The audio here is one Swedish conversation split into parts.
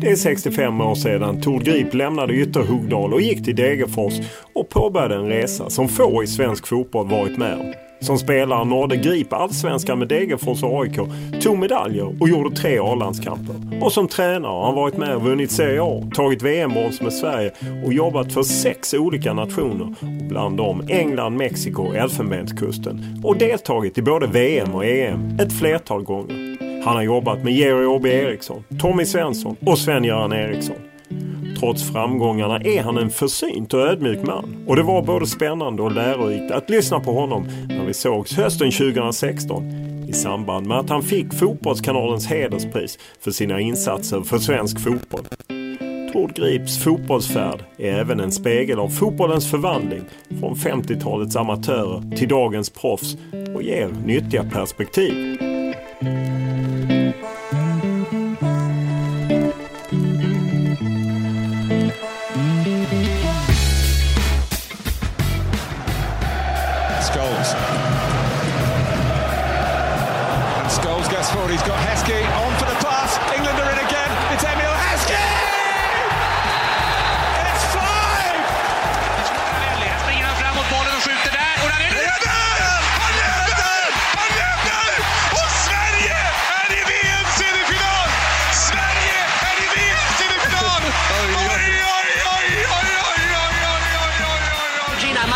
Det är 65 år sedan Tord Grip lämnade Ytterhogdal och gick till Degerfors och påbörjade en resa som få i svensk fotboll varit med om. Som spelare nådde Grip allsvenskan med Degerfors och AIK, tog medaljer och gjorde tre A-landskamper. Och som tränare har han varit med och vunnit Serie A, tagit VM-brons med Sverige och jobbat för sex olika nationer. Bland dem England, Mexiko och Elfenbenskusten. Och deltagit i både VM och EM ett flertal gånger. Han har jobbat med Georg Åby Eriksson, Tommy Svensson och Sven-Göran Eriksson. Trots framgångarna är han en försynt och ödmjuk man. Och det var både spännande och lärorikt att lyssna på honom när vi sågs hösten 2016 i samband med att han fick Fotbollskanalens hederspris för sina insatser för svensk fotboll. Tord Grips fotbollsfärd är även en spegel av fotbollens förvandling från 50-talets amatörer till dagens proffs och ger nyttiga perspektiv.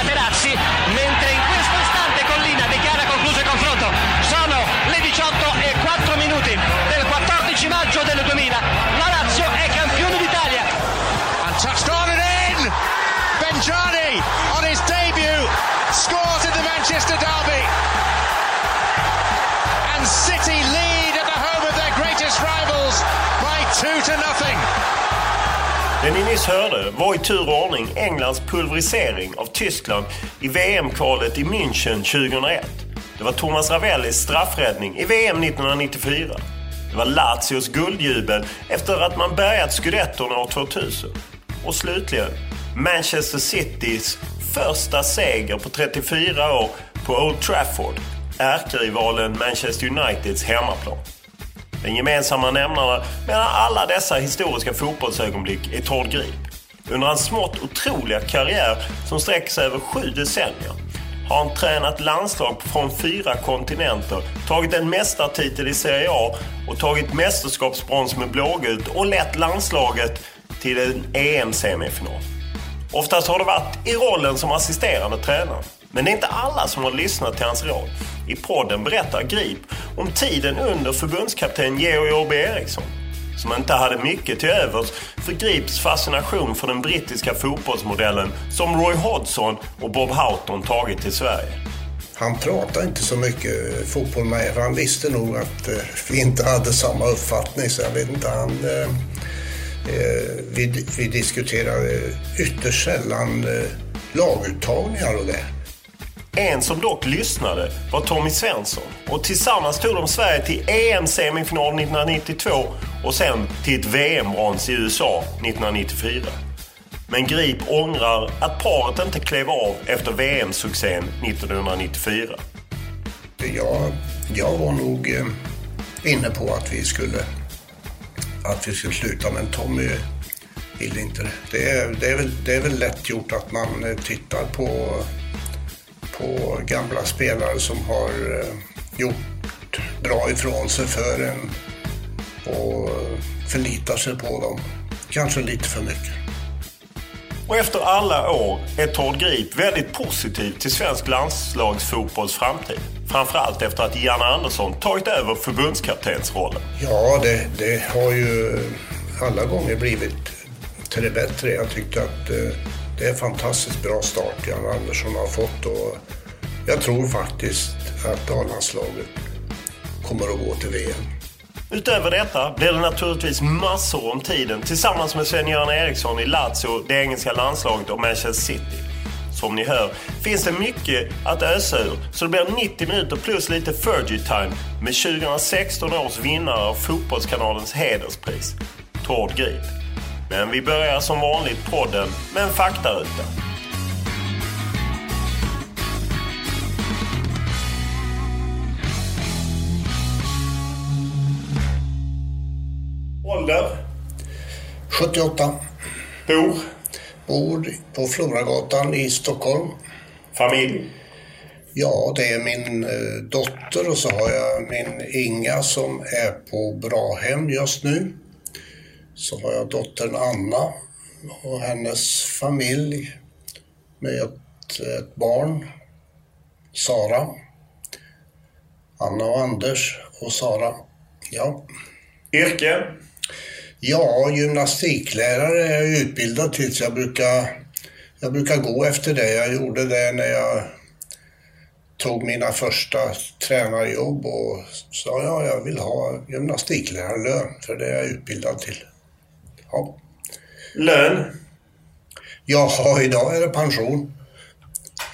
Materazzi, mentre in questo istante Collina dichiara concluso il confronto. Sono le 18 e 4 minuti del 14 maggio del 2000. La Lazio è campione d'Italia. And touched on and in! Benjani on his debut scores in the Manchester Derby. And City lead at the home of their greatest rivals by two to nothing. Det ni nyss hörde var i tur och ordning Englands pulverisering av Tyskland i VM-kvalet i München 2001. Det var Thomas Ravellis straffräddning i VM 1994. Det var Lazios guldjubel efter att man bärgat scudetton år 2000. Och slutligen Manchester Citys första seger på 34 år på Old Trafford. Ärkerivalen Manchester Uniteds hemmaplan. Den gemensamma nämnaren mellan alla dessa historiska fotbollsögonblick är Tord Grip. Under hans smått otroliga karriär som sträcker sig över sju decennier har han tränat landslag från fyra kontinenter, tagit en mästartitel i Serie A och tagit mästerskapsbrons med blågult och lett landslaget till en EM-semifinal. Oftast har det varit i rollen som assisterande tränare. Men det är inte alla som har lyssnat till hans råd. I podden berättar Grip om tiden under förbundskapten Georg Åby Eriksson. Som inte hade mycket till övers för Grips fascination för den brittiska fotbollsmodellen som Roy Hodgson och Bob Houghton tagit till Sverige. Han pratade inte så mycket eh, fotboll med för han visste nog att eh, vi inte hade samma uppfattning. Så jag vet inte, han, Eh, eh vi, vi diskuterade ytterst sällan eh, laguttagningar och det. En som dock lyssnade var Tommy Svensson och tillsammans tog de Sverige till EM-semifinal 1992 och sen till ett VM-brons i USA 1994. Men Grip ångrar att paret inte klev av efter VM-succén 1994. Jag, jag var nog eh, inne på att vi skulle att vi skulle sluta men Tommy ville inte det. Det är, det är, väl, det är väl lätt gjort att man eh, tittar på, på gamla spelare som har eh, gjort bra ifrån sig för en och förlitar sig på dem. Kanske lite för mycket. Och efter alla år är Tord Grip väldigt positiv till svensk landslagsfotbolls framtid. Framförallt efter att Janne Andersson tagit över förbundskaptensrollen. Ja, det, det har ju alla gånger blivit till det bättre. Jag tyckte att eh, det är en fantastiskt bra start Janne Andersson har fått och jag tror faktiskt att A-landslaget kommer att gå till VM. Utöver detta blir det naturligtvis massor om tiden tillsammans med Sven-Göran Eriksson i Lazio, det engelska landslaget och Manchester City. Som ni hör finns det mycket att ösa ur så det blir 90 minuter plus lite Fergie-time med 2016 års vinnare av Fotbollskanalens hederspris, Tord Grip. Men vi börjar som vanligt podden med en faktaruta. Ålder? 78. Bor? Bor på Floragatan i Stockholm. Familj? Ja, det är min eh, dotter och så har jag min Inga som är på Brahem just nu. Så har jag dottern Anna och hennes familj med ett, ett barn, Sara. Anna och Anders och Sara. Ja. Yrke? Ja, gymnastiklärare är jag utbildad till så jag brukar, jag brukar gå efter det. Jag gjorde det när jag tog mina första tränarjobb och sa ja, jag vill ha gymnastiklärarlön för det är jag utbildad till. Ja. Lön? Ja, idag är det pension.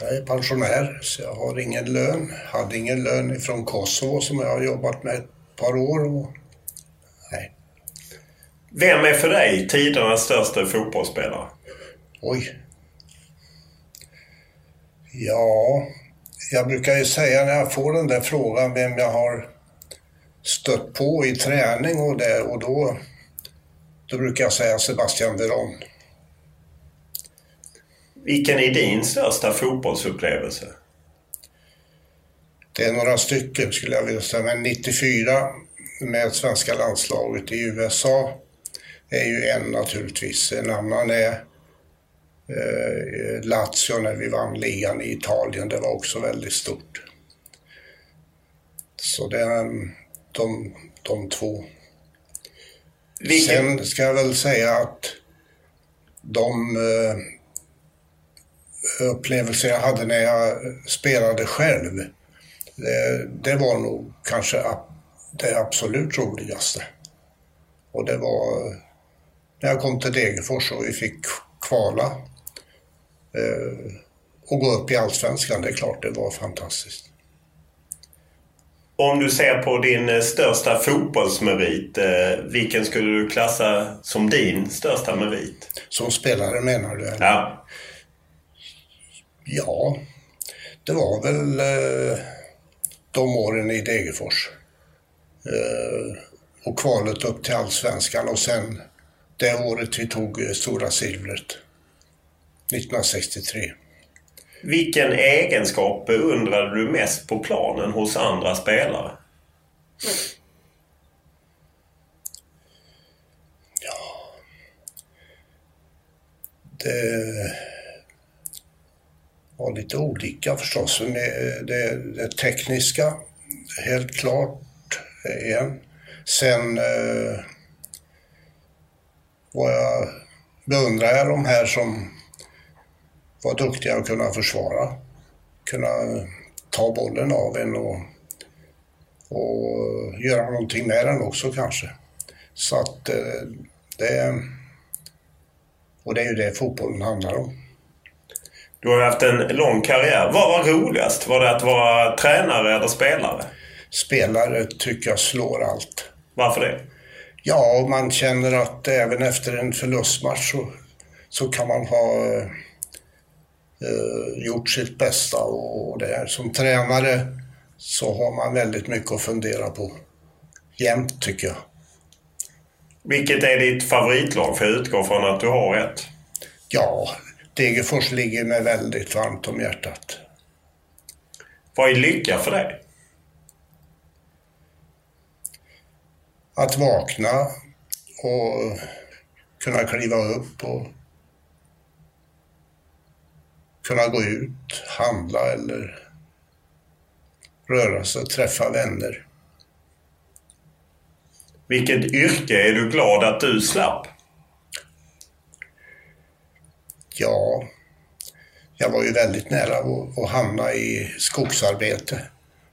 Jag är pensionär så jag har ingen lön. Hade ingen lön ifrån Kosovo som jag har jobbat med ett par år. Och... Nej. Vem är för dig tidernas största fotbollsspelare? Oj. Ja, jag brukar ju säga när jag får den där frågan vem jag har stött på i träning och det och då, då brukar jag säga Sebastian Veron. Vilken är din största fotbollsupplevelse? Det är några stycken skulle jag vilja säga, men 94 med svenska landslaget i USA är ju en naturligtvis. En annan är eh, Lazio när vi vann ligan i Italien. Det var också väldigt stort. Så det är de, de två. Vilken? Sen ska jag väl säga att de eh, upplevelser jag hade när jag spelade själv, det, det var nog kanske det absolut roligaste. Och det var när jag kom till Degerfors och vi fick kvala eh, och gå upp i Allsvenskan. Det är klart, det var fantastiskt. Om du ser på din eh, största fotbollsmerit, eh, vilken skulle du klassa som din största merit? Som spelare menar du? eller? Ja. Ja, det var väl eh, de åren i Degerfors. Och kvalet upp till Allsvenskan och sen det året vi tog Stora Silvret. 1963. Vilken egenskap beundrade du mest på planen hos andra spelare? Det var lite olika förstås. Men Det, det, tekniska, helt klart, en. Sen eh, var jag, beundrar jag de här som var duktiga att kunna försvara. Kunna ta bollen av en och, och göra någonting med den också kanske. Så att eh, det, Och det är ju det fotbollen handlar om. Du har ju haft en lång karriär. Vad var roligast? Var det att vara tränare eller spelare? Spelare tycker jag slår allt. Varför det? Ja, man känner att även efter en förlustmatch så, så kan man ha eh, gjort sitt bästa. Och, och det är, som tränare så har man väldigt mycket att fundera på. Jämt tycker jag. Vilket är ditt favoritlag? För jag utgår från att du har ett. Ja, Degerfors ligger mig väldigt varmt om hjärtat. Vad är lycka för dig? Att vakna och kunna kliva upp och kunna gå ut, handla eller röra sig, träffa vänner. Vilket yrke är du glad att du slapp? Ja, jag var ju väldigt nära att, hamna i skogsarbete.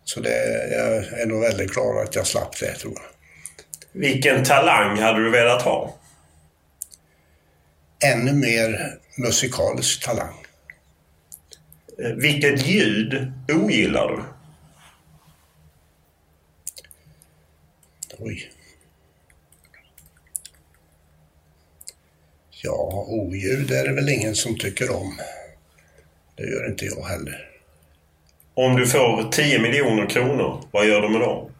Så det, jag är nog väldigt glad att jag slapp det, tror jag. Vilken talang hade du velat ha? Ännu mer musikalisk talang. Eh, vilket ljud ogillar du? Oj. Ja, oljud är det väl ingen som tycker om. Det gör inte jag heller. Om du får 10 miljoner kronor, vad gör du med dem?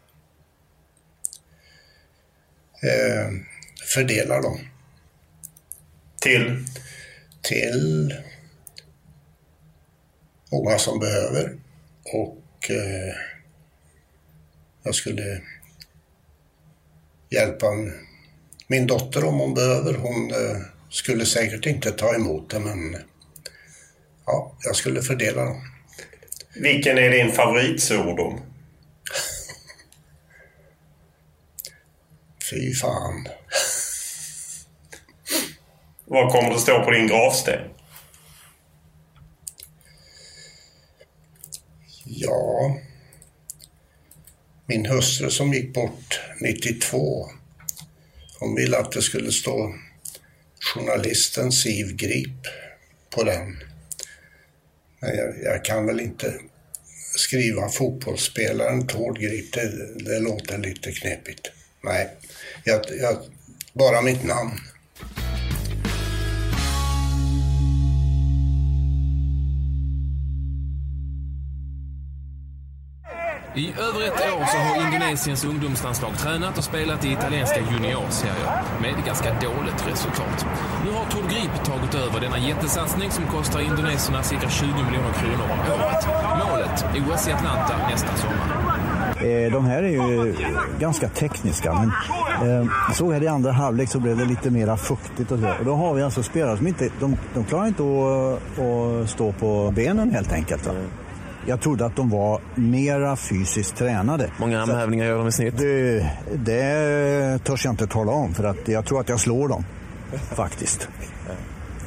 Eh, fördelar dem Till? till många som behöver. Och eh, jag skulle hjälpa min dotter om hon behöver. Hon eh, skulle säkert inte ta emot det, men ja, jag skulle fördela dem. Vilken är din favoritsvordom? Fy fan. Vad kommer det stå på din gravsten? Ja, min hustru som gick bort 92, hon ville att det skulle stå journalisten Siv Grip på den. Men jag, jag kan väl inte skriva fotbollsspelaren Tord Grip, det, det låter lite knepigt. Nej, jag, jag, bara mitt namn. I över ett år så har Indonesiens ungdomslandslag tränat och spelat i italienska juniorserier med ganska dåligt resultat. Nu har Tord Grip tagit över denna jättesatsning som kostar indonesierna cirka 20 miljoner kronor om året. Målet OS i Atlanta nästa sommar. Eh, de här är ju ganska tekniska, men eh, såg här i andra halvlek så blev det lite mera fuktigt och så. Och då har vi alltså spelare som inte, de, de klarar inte att, att stå på benen helt enkelt. Jag trodde att de var mera fysiskt tränade. Många armhävningar gör de i snitt. Det, det törs jag inte tala om för att jag tror att jag slår dem. Faktiskt.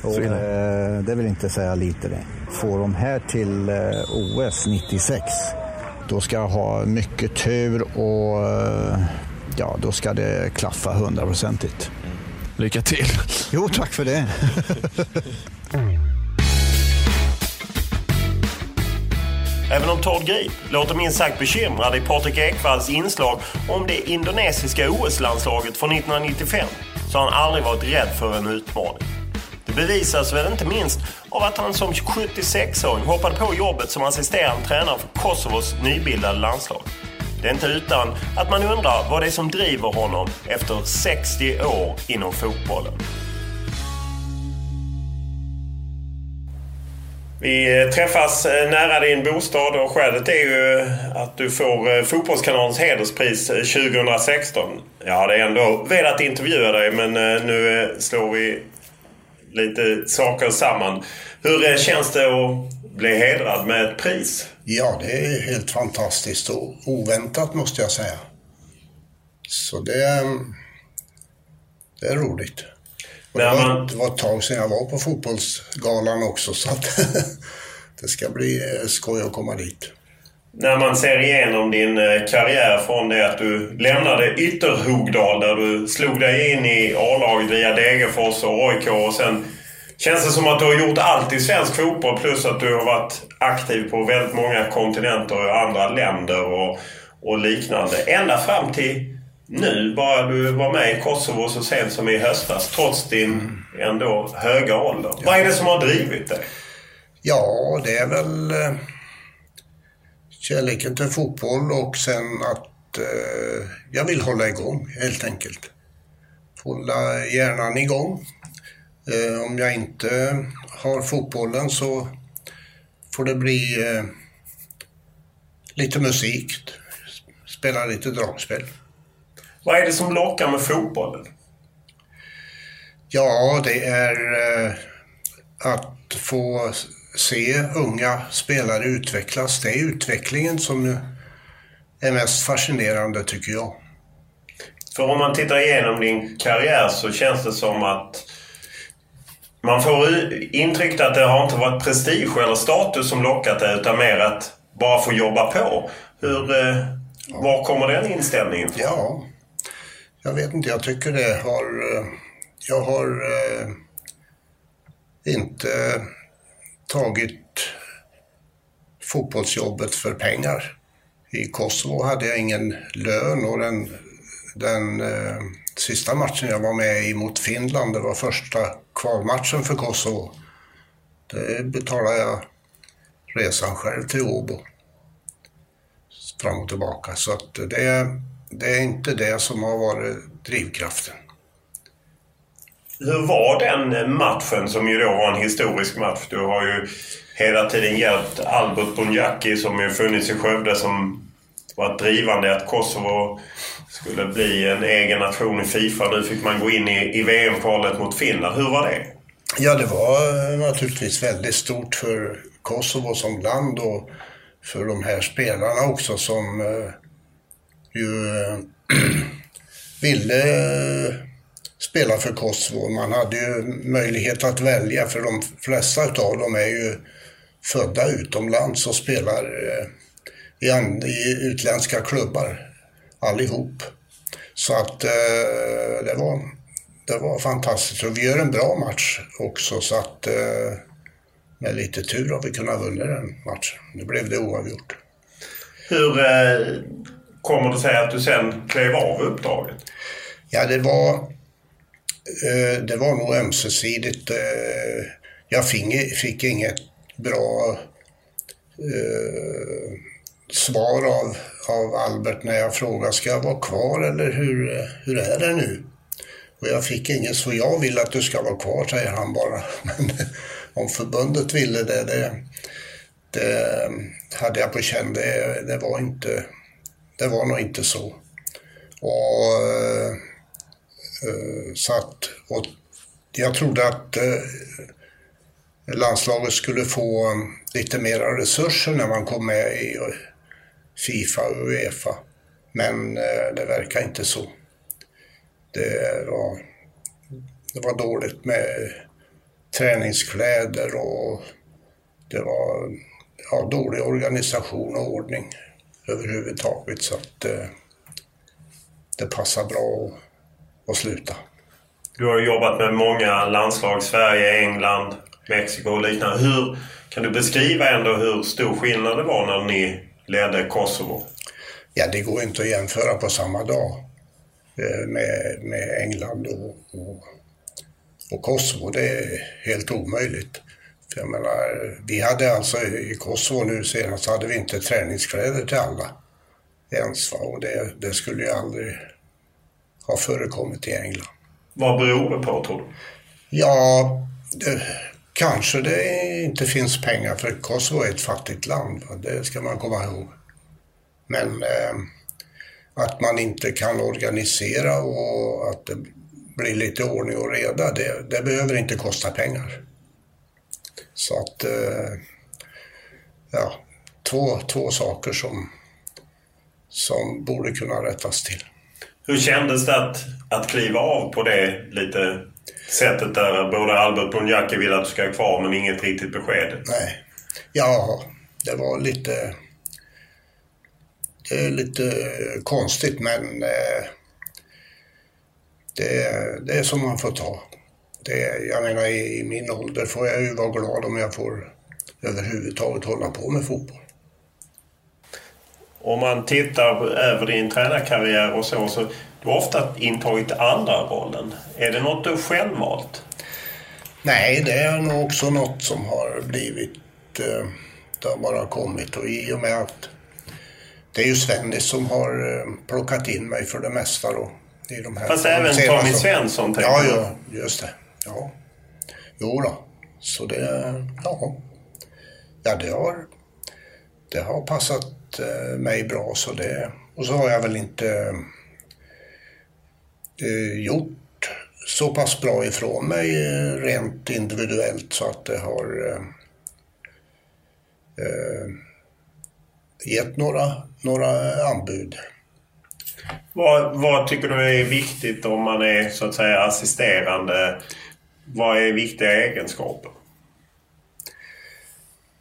Och, eh, det vill inte säga lite det. Får de här till eh, OS 96 då ska jag ha mycket tur och eh, ja, då ska det klaffa hundraprocentigt. Lycka till! Jo, tack för det. Även om Tord Grip låter minst sagt bekymrad i Patrik Ekwalls inslag om det indonesiska OS-landslaget från 1995 så har han aldrig varit rädd för en utmaning. Det bevisas väl inte minst av att han som 76-åring hoppade på jobbet som assisterande tränare för Kosovos nybildade landslag. Det är inte utan att man undrar vad det är som driver honom efter 60 år inom fotbollen. Vi träffas eh, nära din bostad och skälet är ju att du får eh, Fotbollskanalens hederspris eh, 2016. Jag hade ändå velat intervjua dig men nu slår vi lite saker samman. Hur känns det att bli hedrad med ett pris? Ja, det är helt fantastiskt och oväntat måste jag säga. Så det, det är roligt. Och det, När var, man- det var ett tag sedan jag var på fotbollsgalan också så att det ska bli eh, skoj att komma dit. När man ser igenom din eh, karriär från det att du lämnade Ytterhogdal där du slog dig in i A-laget via Degerfors och AIK och sen Känns det som att du har gjort allt i svensk fotboll plus att du har varit aktiv på väldigt många kontinenter och andra länder och, och liknande. Ända fram till nu, bara du var med i Kosovo så sent som i höstas trots din ändå höga ålder. Vad är det som har drivit dig? Ja, det är väl eh, kärleken till fotboll och sen att eh, jag vill hålla igång helt enkelt. Hålla hjärnan igång. Eh, om jag inte har fotbollen så får det bli eh, lite musik, spela lite dragspel. Vad är det som lockar med fotbollen? Ja, det är eh, att få se unga spelare utvecklas. Det är utvecklingen som är mest fascinerande tycker jag. För om man tittar igenom din karriär så känns det som att man får intrycket att det har inte varit prestige eller status som lockat dig utan mer att bara få jobba på. Hur, eh, var kommer den inställningen ifrån? Ja, jag vet inte. Jag tycker det har... Eh, jag har eh, inte tagit fotbollsjobbet för pengar. I Kosovo hade jag ingen lön och den, den eh, sista matchen jag var med i mot Finland, det var första kvalmatchen för Kosovo. Det betalade jag resan själv till Åbo. Fram och tillbaka. Så att det, det är inte det som har varit drivkraften. Hur var den matchen som ju då var en historisk match? Du har ju hela tiden hjälpt Albert Bunjaki som ju funnits i Skövde som var drivande i att Kosovo skulle bli en egen nation i Fifa. Nu fick man gå in i, i VM-kvalet mot Finland. Hur var det? Ja, det var naturligtvis väldigt stort för Kosovo som land och för de här spelarna också som eh, ju eh, ville eh, spela för Kosovo. Man hade ju möjlighet att välja för de flesta utav dem är ju födda utomlands och spelar eh, i, i utländska klubbar allihop. Så att det, var, det var fantastiskt. Och vi gör en bra match också så att med lite tur har vi kunnat vinna den matchen. Nu blev det oavgjort. Hur kommer det sig att du sen klev av uppdraget? Ja, det var, eh, det var nog ömsesidigt. Eh, jag fick, fick inget bra eh, svar av, av Albert när jag frågade ska jag vara kvar eller hur, hur är det nu? Och jag fick inget så jag vill att du ska vara kvar, säger han bara. Men om förbundet ville det, det, det hade jag på känn. Det, det var inte, det var nog inte så. Och eh, eh, så att, och jag trodde att eh, landslaget skulle få mm, lite mera resurser när man kom med i Fifa och Uefa. Men eh, det verkar inte så. Det var, det var dåligt med träningskläder och det var ja, dålig organisation och ordning överhuvudtaget. Så att eh, det passar bra att, att sluta. Du har jobbat med många landslag. Sverige, England, Mexiko och liknande. Hur, kan du beskriva ändå hur stor skillnad det var när ni ledde Kosovo? Ja, det går inte att jämföra på samma dag eh, med, med England och, och, och Kosovo. Det är helt omöjligt. För jag menar, vi hade alltså i Kosovo nu senast hade vi inte träningskläder till alla ens. Va? Och det, det skulle ju aldrig ha förekommit i England. Vad beror det på tror du? Ja, det, kanske det inte finns pengar för Kosovo är ett fattigt land. Va? Det ska man komma ihåg. Men eh, att man inte kan organisera och att det blir lite ordning och reda, det, det behöver inte kosta pengar. Så att, eh, ja, två, två saker som, som borde kunna rättas till. Hur kändes det att, att kliva av på det lite sättet där både Albert Bunjaki vill att du ska vara kvar men inget riktigt besked? Nej. Ja, det var lite... Det är lite konstigt men eh, det, det är som man får ta. Det, jag menar i, i min ålder får jag ju vara glad om jag får överhuvudtaget hålla på med fotboll. Om man tittar över din tränarkarriär och så, så du har ofta intagit andra rollen. Är det något du själv valt? Nej, det är nog också något som har blivit... Eh, det har bara kommit och i och med att det är ju Svennis som har eh, plockat in mig för det mesta då. I de här Fast även Tommy Svensson Ja, ja, just det. Ja. Jo då. Så det... Ja. Ja, det har... Det har passat eh, mig bra så det... Och så har jag väl inte eh, gjort så pass bra ifrån mig eh, rent individuellt så att det har eh, eh, gett några, några anbud. Vad, vad tycker du är viktigt om man är så att säga assisterande? Vad är viktiga egenskaper?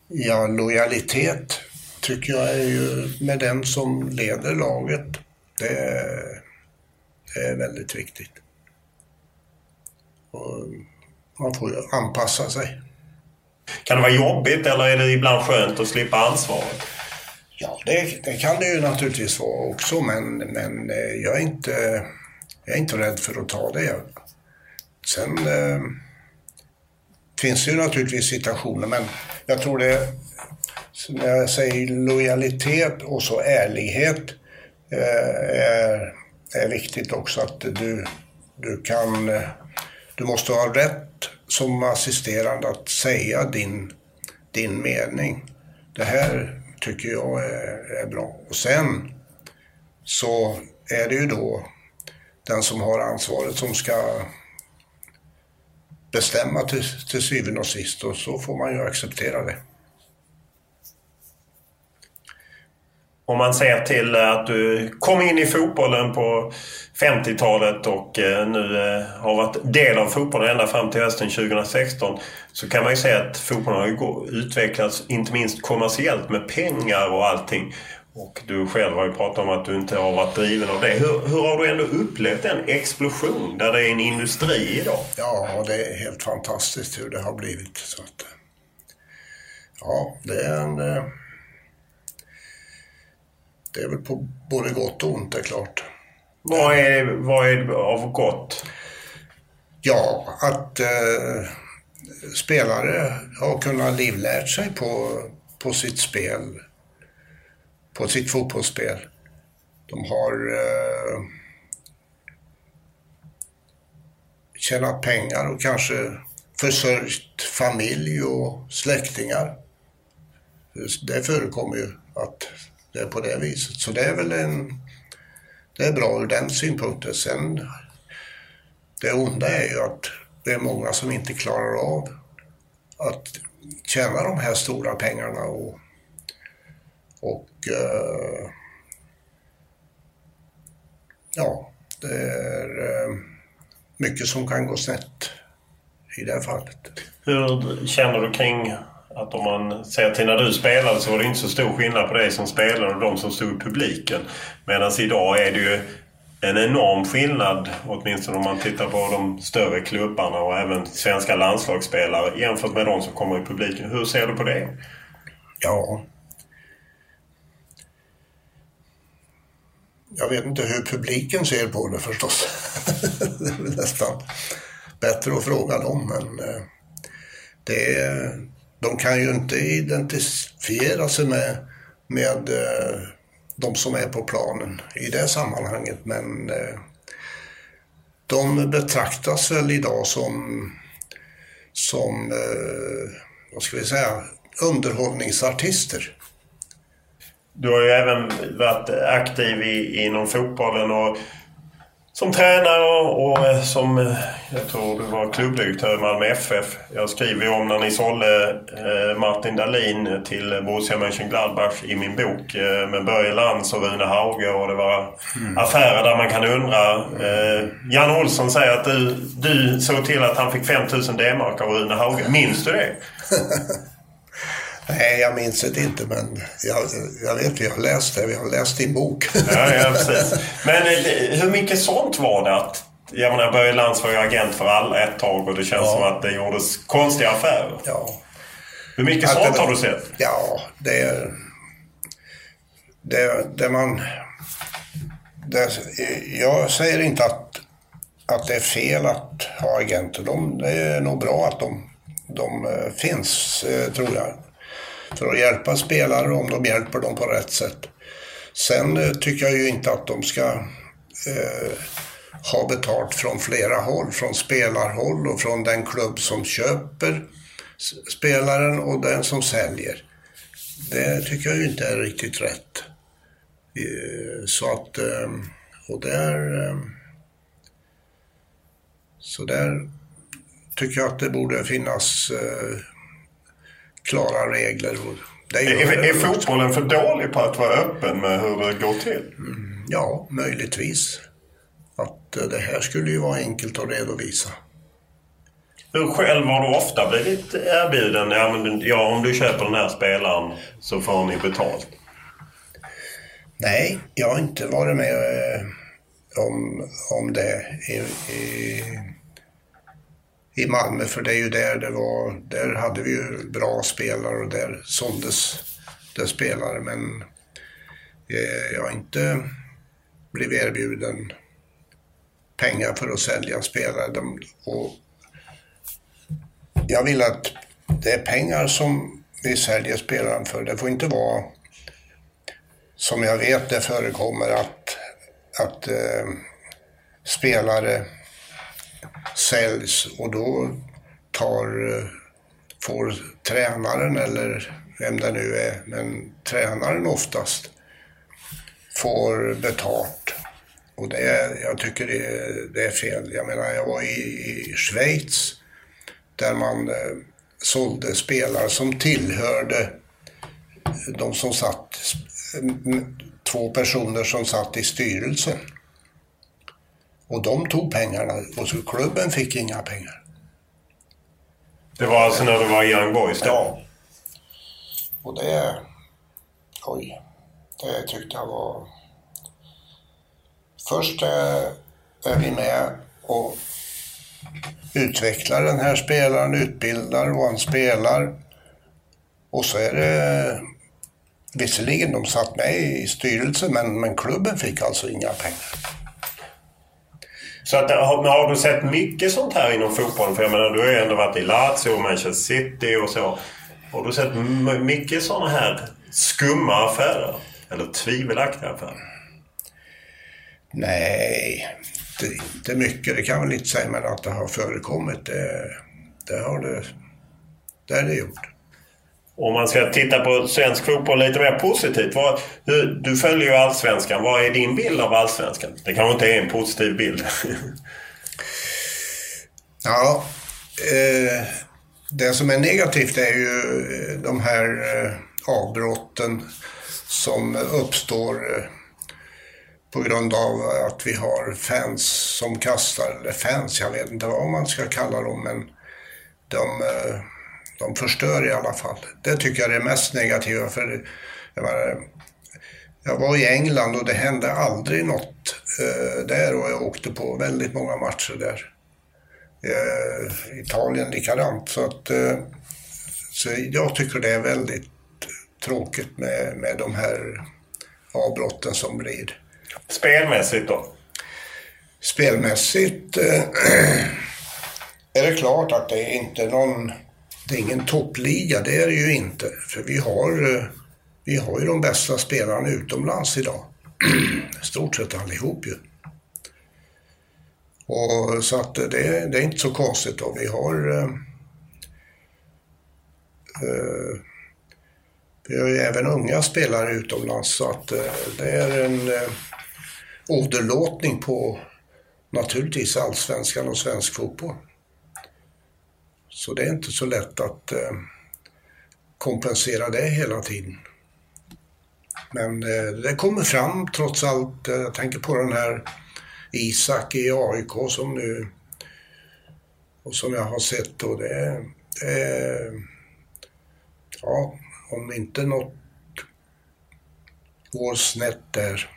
Ja, lojalitet tycker jag är ju med den som leder laget. Det är, det är väldigt viktigt. Och man får ju anpassa sig. Kan det vara jobbigt eller är det ibland skönt att slippa ansvaret? Ja, det, det kan det ju naturligtvis vara också, men, men eh, jag, är inte, jag är inte rädd för att ta det. Sen eh, finns det ju naturligtvis situationer, men jag tror det, när jag säger lojalitet och så ärlighet, eh, är, är viktigt också att du, du kan, eh, du måste ha rätt som assisterande att säga din, din mening. Det här tycker jag är, är bra. Och sen så är det ju då den som har ansvaret som ska bestämma till, till syvende och sist och så får man ju acceptera det. Om man ser till eh, att du kom in i fotbollen på 50-talet och eh, nu eh, har varit del av fotbollen ända fram till hösten 2016 så kan man ju säga att fotbollen har utvecklats inte minst kommersiellt med pengar och allting. Och du själv har ju pratat om att du inte har varit driven av det. Hur, hur har du ändå upplevt den explosion där det är en industri idag? Ja, det är helt fantastiskt hur det har blivit. Så att, ja, det är en... eh, Det är väl på både gott och ont, det är klart. Vad är, vad är av gott? Ja, att eh, spelare har kunnat livlärt sig på, på sitt spel, på sitt fotbollsspel. De har eh, tjänat pengar och kanske försörjt familj och släktingar. Det förekommer ju att det är på det viset. Så det är väl en... Det är bra ur den synpunkten. Sen det onda är ju att det är många som inte klarar av att tjäna de här stora pengarna och, och eh, ja, det är eh, mycket som kan gå snett i det här fallet. Hur känner du kring att om man ser till när du spelade så var det inte så stor skillnad på dig som spelare och de som stod i publiken. Medan idag är det ju en enorm skillnad, åtminstone om man tittar på de större klubbarna och även svenska landslagsspelare jämfört med de som kommer i publiken. Hur ser du på det? Ja. Jag vet inte hur publiken ser på det förstås. det är väl nästan bättre att fråga dem. Men eh, det är, de kan ju inte identifiera sig med, med eh, de som är på planen i det sammanhanget. Men eh, de betraktas väl idag som, som vad ska vi säga, underhållningsartister. Du har ju även varit aktiv i, inom fotbollen och som tränare och, som, jag tror du var klubbdirektör i Malmö FF. Jag skriver ju om när ni sålde eh, Martin Dahlin till Borussia Mönchengladbach i min bok eh, med Börje Lantz och Rune Hauge och det var affärer där man kan undra. Eh, Jan Olsson säger att du, du såg till att han fick 5000 D-mark av Rune Hauge. Minns du det? Nej, jag minns det inte, men jag, jag vet, vi har läst det. Vi har läst din bok. Ja, ja precis. Men eh, hur mycket sånt var det att Jag menar Börje Lantz var ju agent för alla ett tag och det känns Ja. som att det gjordes konstiga affärer. Ja. Hur mycket Att sånt det- har du sett? Ja, det. Det, det man... Det, jag säger inte att, att det är fel att ha agenter. De, det är nog bra att de, de eh, finns, eh, tror jag. För att hjälpa spelare om de hjälper dem på rätt sätt. Sen eh, tycker jag ju inte att de ska eh, ha betalt från flera håll. Från spelarhåll och från den klubb som köper spelaren och den som säljer. Det tycker jag ju inte är riktigt rätt. Eh, Så att, eh, och där... eh, Så där tycker jag att det borde finnas eh, klara regler. Är, är, fotbollen för dålig på att vara öppen med hur det går till? Ja, möjligtvis. Att eh, det här skulle ju vara enkelt att redovisa. Hur själv har du ofta blivit erbjuden, ja, men, ja om du köper den här spelaren så får ni betalt? Nej, jag har inte varit med eh, om, om det i, i, i Malmö, för det är ju där det var, där hade vi ju bra spelare och där såldes det spelare, men eh, jag har inte blivit erbjuden pengar för att sälja spelare. De, och jag vill att det är pengar som vi säljer spelaren för. Det får inte vara som jag vet det förekommer att, att eh, spelare säljs och då tar, eh, får tränaren eller vem det nu är, men tränaren oftast får betalt. Och det är, jag tycker det är, det är fel. Jag menar, jag var i, i Schweiz där man eh, sålde spelare som tillhörde de som satt, eh, två personer som satt i styrelsen. Och de tog pengarna och så klubben fick inga pengar. Det var alltså när du var Young Boys? Ja. Och det... Oj. Det tyckte jag var... Först eh, är vi med och utvecklar den här spelaren, utbildar och han spelar. Och så är det... Visserligen de satt med i styrelsen men, men klubben fick alltså inga pengar. Så att, har, men har du sett mycket sånt här inom fotbollen? För jag menar, du har ju ändå varit i Lazio och Manchester City och så. Har du sett mycket sådana här skumma affärer? Eller tvivelaktiga affärer? Nej, det, inte mycket. Det kan man väl inte säga, men att det har förekommit, det, det har det, det är det gjort. Om man ska titta på svensk fotboll lite mer positivt. Vad, du, du följer ju Allsvenskan. Vad är din bild av Allsvenskan? Det kanske inte är en positiv bild. Ja, eh, det som är negativt är ju eh, de här eh, avbrotten som uppstår eh, på grund av att vi har fans som kastar, eller fans, jag vet inte vad man ska kalla dem, men de, eh, de förstör i alla fall. Det tycker jag är det mest negativa. För jag, menar, jag var i England och det hände aldrig något eh, där och jag åkte på väldigt många matcher där. Eh, Italien likadant. Så, att, eh, så jag tycker det är väldigt tråkigt med, med de här avbrotten som blir. Spelmässigt då? Spelmässigt eh, är det klart att det är inte någon, det är ingen toppliga, det är det ju inte. För vi har, eh, vi har ju de bästa spelarna utomlands idag. I stort sett allihop ju. Och, så att det, det är inte så konstigt då. Vi har eh, eh, vi har ju även unga spelare utomlands så att eh, det är en eh, åderlåtning på naturligtvis allsvenskan och svensk fotboll. Så det är inte så lätt att eh, kompensera det hela tiden. Men eh, det kommer fram trots allt. Eh, jag tänker på den här Isak i AIK som nu och som jag har sett och det, det ja, om inte något går snett där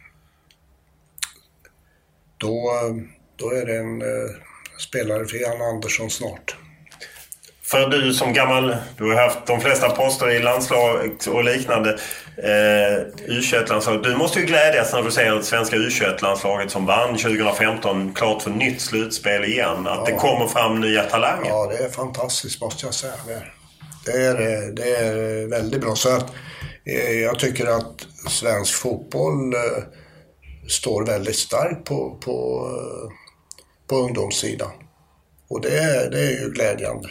då, då är det en eh, spelare för Jan Andersson snart. För du som gammal, du har haft de flesta poster i landslag och liknande. Eh, U21-landslag. Du måste ju glädjas när du ser det svenska U21-landslaget som vann 2015 klart för nytt slutspel igen. Att Ja. det kommer fram nya talanger. Ja, det är fantastiskt måste jag säga. Det är, det är, väldigt bra. Så att, eh, jag tycker att svensk fotboll eh, står väldigt starkt på, på, eh, på ungdomssidan. Och det, det är ju glädjande.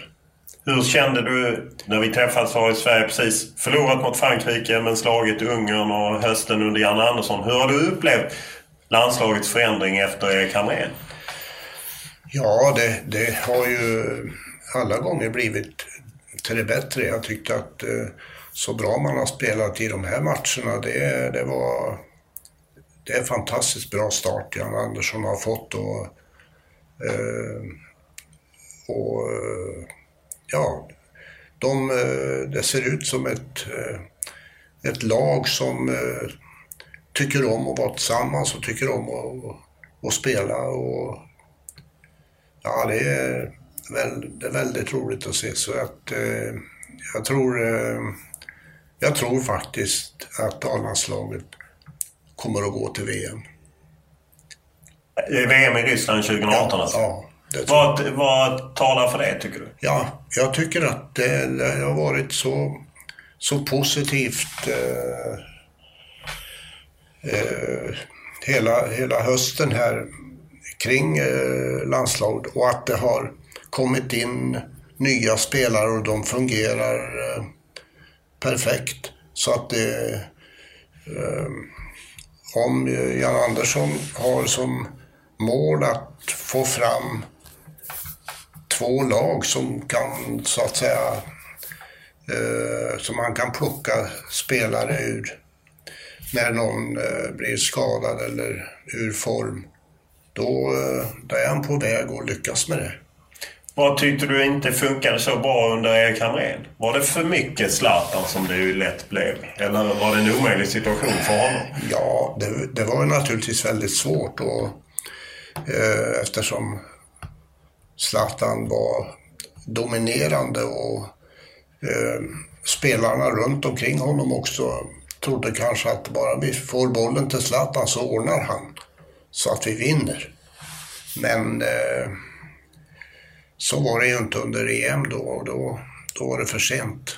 Hur kände du när vi träffades har i Sverige precis förlorat mot Frankrike men slagit Ungern och hösten under Janne Andersson. Hur har du upplevt landslagets förändring efter Erik Hamrén? Ja, det, det har ju alla gånger blivit till det bättre. Jag tyckte att eh, så bra man har spelat i de här matcherna, det, det var... Det är en fantastiskt bra start Jan Andersson har fått och... Eh, och eh, ja, de, eh, det ser ut som ett, eh, ett lag som eh, tycker om att vara tillsammans och tycker om att, att spela. Och, Ja, det är, väl, det är väldigt roligt att se. Så att jag tror, jag tror faktiskt att A-landslaget kommer att gå till VM. VM i Ryssland 2018 alltså? Ja. Vad, vad talar för det tycker du? Ja, jag tycker att det, det har varit så, så positivt eh, eh, hela, hela hösten här kring eh, landslaget och att det har kommit in nya spelare och de fungerar eh, perfekt. Så att det, eh, om Jan Andersson har som mål att få fram två lag som kan så att säga eh, som man kan plocka spelare ur när någon eh, blir skadad eller ur form. Då, eh, då är han på väg att lyckas med det. Vad tyckte du inte funkade så bra under Erik Hamrén? Var det för mycket Zlatan som det ju lätt blev? Eller var det en omöjlig situation för honom? Ja, det, det var naturligtvis väldigt svårt och, eh, eftersom Zlatan var dominerande och eh, spelarna runt omkring honom också trodde kanske att bara vi får bollen till Zlatan så ordnar han så att vi vinner. Men eh, så var det ju inte under EM då och då, då var det för sent.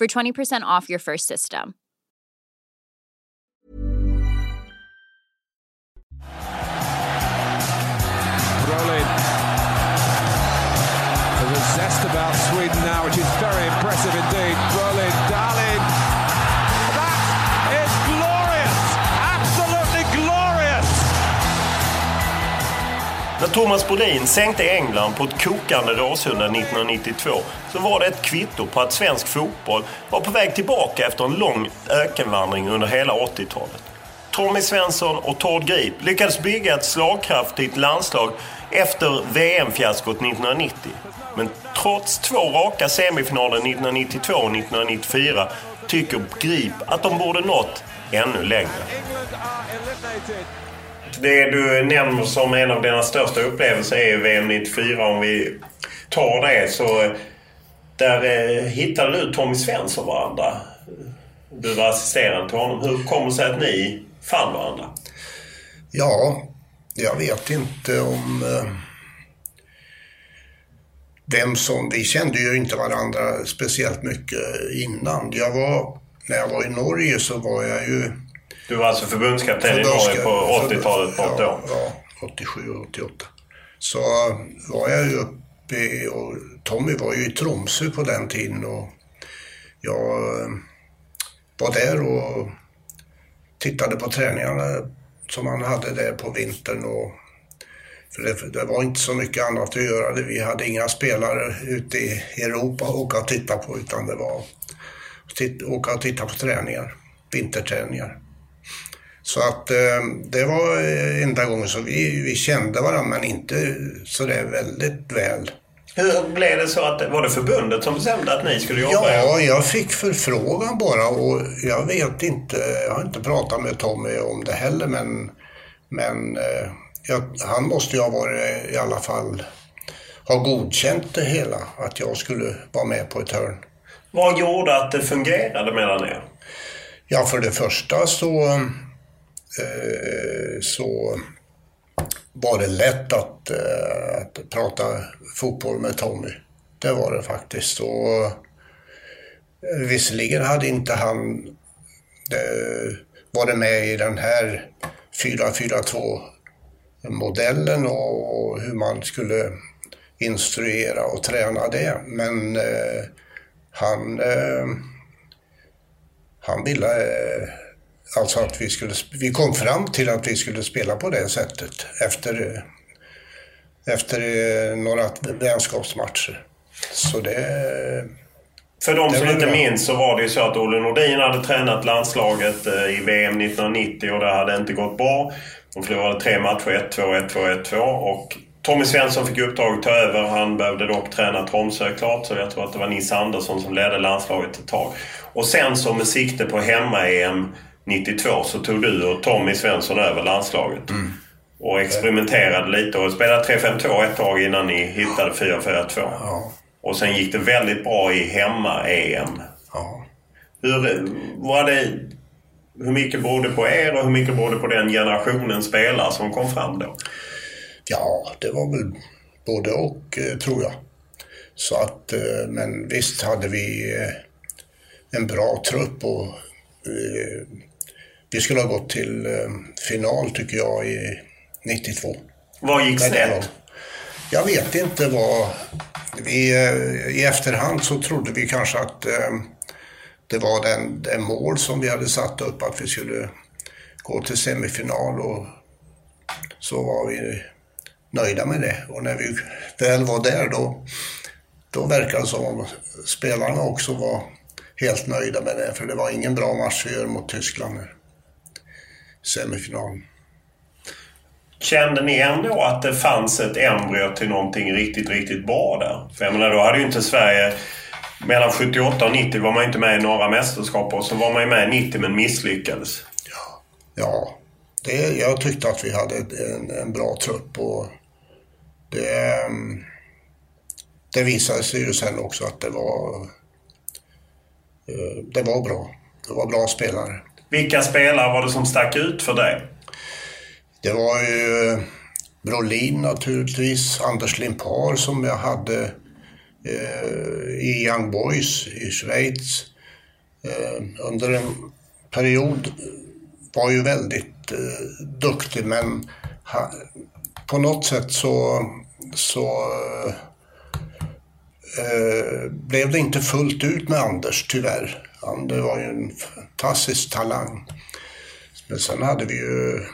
for 20% off your first system. Brolin. There's a zest about Sweden now, which is very impressive indeed. Thomas Brolin sänkte England på ett kokande Råsunda 1992 så var det ett kvitto på att svensk fotboll var på väg tillbaka efter en lång ökenvandring under hela 80-talet. Tommy Svensson och Tord Grip lyckades bygga ett slagkraftigt landslag efter VM-fiaskot 1990. Men trots två raka semifinaler 1992 och 1994 tycker Grip att de borde nått ännu längre. Det du nämner som en av dina största upplevelser är VM 94. Om vi tar det så... Där eh, hittade du Tommy Svensson varandra. Du var assisterande till honom. Hur kommer det sig att ni fann varandra? Ja, jag vet inte om eh, vem som... Vi kände ju inte varandra speciellt mycket innan. Jag var, när jag var i Norge så var jag ju... Du var alltså förbundskapten i Norge på 80-talet ja, då? Ja, 87 och 88. Så var jag ju uppe i, och Tommy var ju i Tromsö på den tiden och jag eh, var där och tittade på träningarna som han hade där på vintern. Och, för det, det, var inte så mycket annat att göra. Vi hade inga spelare ute i Europa att åka och titta på utan det var att åka och titta på träningar, vinterträningar. Så att eh, det var enda gången som vi, vi kände varandra men inte sådär väldigt väl. Hur blev det så att, var det förbundet som bestämde att ni skulle jobba? Ja, jag fick förfrågan bara och jag vet inte, jag har inte pratat med Tommy om det heller men, men eh, jag, han måste ju ha varit i alla fall, ha godkänt det hela, att jag skulle vara med på ett hörn. Vad gjorde att det fungerade mellan er? Ja, för det första så, eh, Eh, så var det lätt att, eh, att prata fotboll med Tommy. Det var det faktiskt. Och, eh, visserligen hade inte han eh, varit med i den här 4-4-2 modellen och, och, hur man skulle instruera och träna det. Men eh, han, eh, han ville Alltså att vi skulle, vi kom fram till att vi skulle spela på det sättet efter, efter några vänskapsmatcher. Så det... För de som inte bra. minns så var det ju så att Olle Nordin hade tränat landslaget eh, i VM 1990 och det hade inte gått bra. De förlorade tre matcher, 1-2, 1-2, 1-2 och Tommy Svensson fick uppdraget att ta över. Han behövde dock träna Tromsö klart så jag tror att det var Nisse Andersson som ledde landslaget ett tag. Och sen så med sikte på hemma-EM 92 så tog du och Tommy Svensson över landslaget. Mm. Och experimenterade lite och spelade 3-5-2 ett tag innan ni hittade 4-4-2. Ja. Och sen gick det väldigt bra i hemma-EM. Ja. Hur, var det, hur mycket berodde på er och hur mycket berodde på den generationen spelare som kom fram då? Ja, det var väl både och eh, tror jag. Så att, eh, men visst hade vi eh, en bra trupp och vi skulle ha gått till eh, final tycker jag i 92. Vad gick snett? Jag vet inte vad... Vi, eh, I efterhand så trodde vi kanske att eh, det var den, den mål som vi hade satt upp att vi skulle gå till semifinal och så var vi nöjda med det. Och när vi väl var där då, då verkade det som om spelarna också var helt nöjda med det. För det var ingen bra match vi gör mot Tyskland semifinalen. Kände ni ändå att det fanns ett embryo till någonting riktigt, riktigt bra där? För jag menar, då hade ju inte Sverige... Mellan 78 och 90 var man inte med i några mästerskap och så var man ju med i 90 men misslyckades. Ja, det, jag tyckte att vi hade en, en bra trupp och det, ehm, det visade sig ju sen också att det var, eh, det var bra. Det var bra spelare. Vilka spelare var det som stack ut för dig? Det var ju eh, Brolin naturligtvis, Anders Limpar som jag hade eh, i Young Boys i Schweiz. Eh, under en period var ju väldigt eh, duktig men ha, på något sätt så, så eh, blev det inte fullt ut med Anders tyvärr. Han det var ju en fantastisk talang. Men sen hade vi ju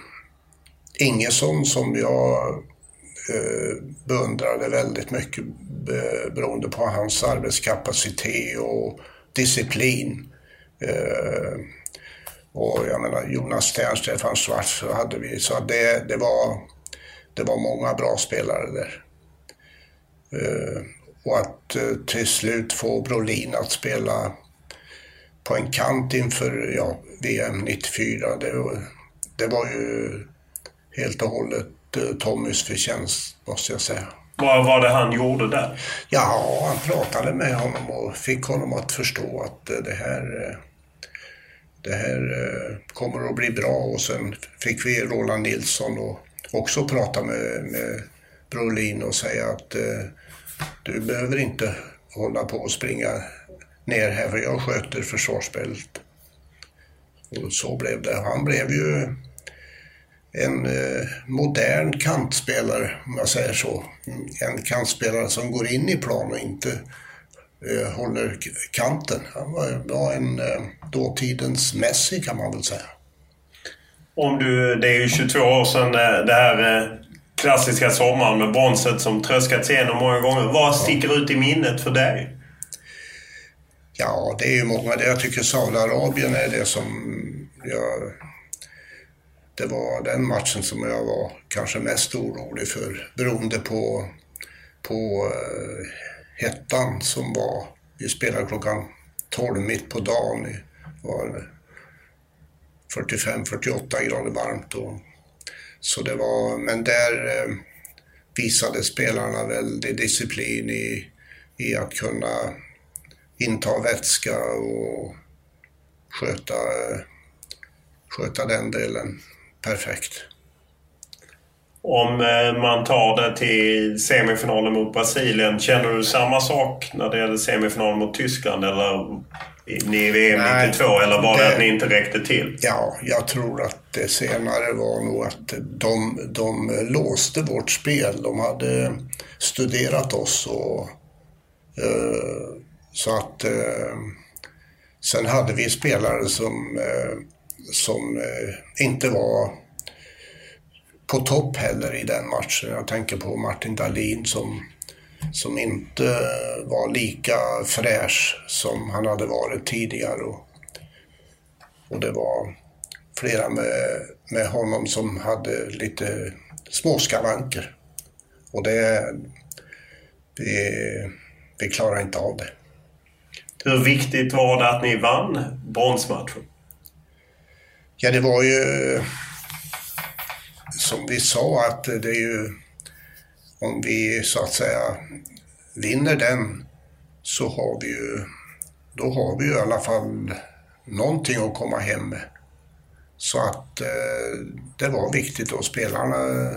Ingesson som jag eh, beundrade väldigt mycket beroende på hans arbetskapacitet och disciplin. Eh, och jag menar Jonas Stern, Stefan Schwarz så hade vi. Så det, det, var, det var många bra spelare där. Eh, och att eh, till slut få Brolin att spela på en kant inför ja, VM 94, det, det var ju helt och hållet eh, Tommys förtjänst, måste jag säga. Vad var det han gjorde där? Ja, han pratade med honom och fick honom att förstå att det här, det här kommer att bli bra. Och sen fick vi Roland Nilsson och också prata med, med Brolin och säga att du behöver inte hålla på och springa ner här för jag sköter försvarsspelet. Och så blev det. Han blev ju en eh, modern kantspelare, om jag säger så. En kantspelare som går in i plan och inte eh, håller kanten. Han var, var en eh, dåtidens Messi kan man väl säga. Om du, det är ju 22 år sedan eh, det här eh, klassiska sommaren med bronset som tröskats igenom många gånger. Vad sticker ut i minnet för dig? Ja, det är ju många. Jag tycker Saudiarabien är det som jag... Det var den matchen som jag var kanske mest orolig för beroende på, på uh, hettan som var. Vi spelade klockan 12 mitt på dagen. Det var 45-48 grader varmt. Och så det var, men där uh, visade spelarna väldig disciplin i, i att kunna inta vätska och sköta, sköta den delen perfekt. Om eh, man tar det till semifinalen mot Brasilien, känner du samma sak när det gäller semifinalen mot Tyskland eller i VM 92 eller var det, det att ni inte räckte till? Ja, jag tror att det senare var nog att de, de låste vårt spel. De hade studerat oss och uh, så att eh, sen hade vi spelare som, eh, som eh, inte var på topp heller i den matchen. Jag tänker på Martin Dahlin som som inte var lika fräsch som han hade varit tidigare. Och, och det var flera med, med honom som hade lite småskavanker. Och det... Vi, vi klarar inte av det. Hur viktigt var det att ni vann bronsmatchen? Ja, det var ju som vi sa att det är ju om vi så att säga vinner den så har vi ju, då har vi ju i alla fall någonting att komma hem med. Så att eh, det var viktigt och spelarna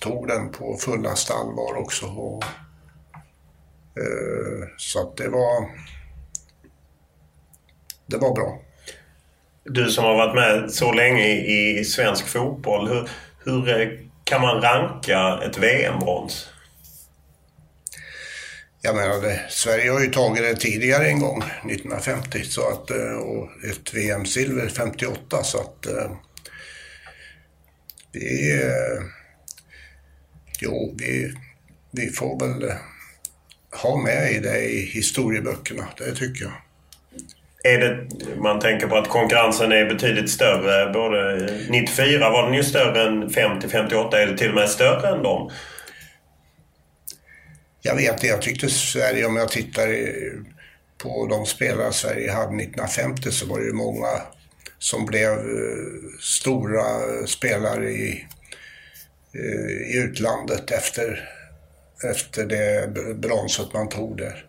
tog den på fullaste allvar också. Och, eh, så att det var, det var bra. Du som har varit med så länge i, i svensk fotboll, hur, hur kan man ranka ett VM-brons? Jag menar, det, Sverige har ju tagit det tidigare en gång, 1950, så att, eh, och ett VM-silver 58. Så att eh, vi... Eh, jo, vi, vi får väl ha med i det i historieböckerna, det tycker jag. Är det, man tänker på att konkurrensen är betydligt större. Både 94 var den ju större än 50, 58. Är det till och med större än dem? Jag vet inte, jag tyckte Sverige, om jag tittar på de spelare Sverige hade 1950 så var det ju många som blev eh, stora spelare i, eh, i utlandet efter, efter det bronset man tog där.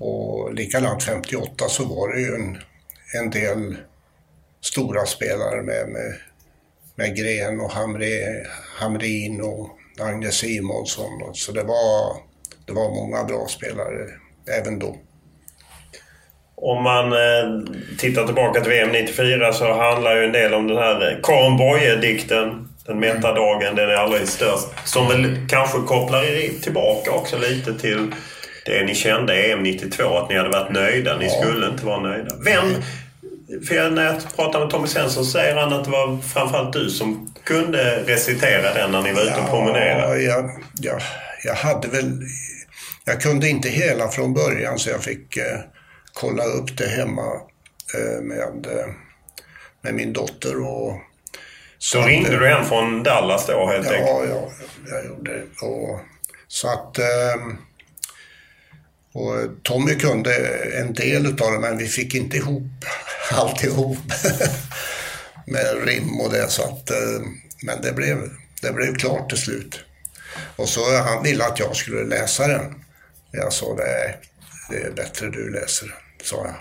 Och likadant 58 så var det ju en, en del stora spelare med, med, med Gren och Hamre, Hamrin och Agne Simonsson. Så det var, det var många bra spelare även då. Om man eh, tittar tillbaka till VM 94 så handlar ju en del om den här eh, Karin Boye-dikten. Den metadagen, den är allra störst. Som väl kanske kopplar tillbaka också lite till det ni kände EM 92, att ni hade varit nöjda. Ni ja. skulle inte vara nöjda. Vem, För jag, när jag pratar med Tommy Svensson så säger han att det var framförallt du som kunde recitera den när ni var ute och promenerade. Ja, jag, jag, jag hade väl... Jag kunde inte hela från början så jag fick eh, kolla upp det hemma eh, med, eh, med min dotter. Och, så ringde du hem från Dallas då helt ja, enkelt? Ja, jag gjorde det. Och, så att... Eh, och Tommy kunde en del utav det men vi fick inte ihop alltihop med rim och det. Så att, eh, men det blev, det blev klart till slut. Och så han ville att jag skulle läsa den. Jag sa det, det är bättre du läser den, sa jag.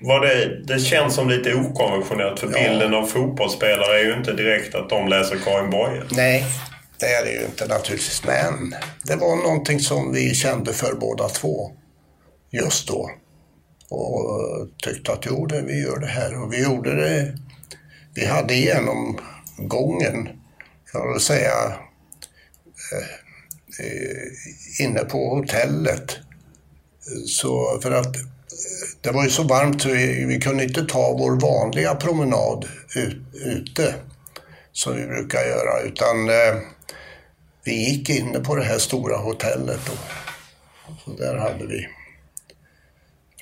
Var det, det känns som lite okonventionellt för ja. bilden av fotbollsspelare är ju inte direkt att de läser Karin Boye. Nej, det är det ju inte naturligtvis. Men det var någonting som vi kände för båda två just då. Och tyckte att jo, det, vi gör det här. Och vi gjorde det. Vi hade genomgången, kan man säga, eh, inne på hotellet. Så för att det var ju så varmt så vi, vi kunde inte ta vår vanliga promenad ut, ute som vi brukar göra utan eh, vi gick inne på det här stora hotellet och så där hade vi.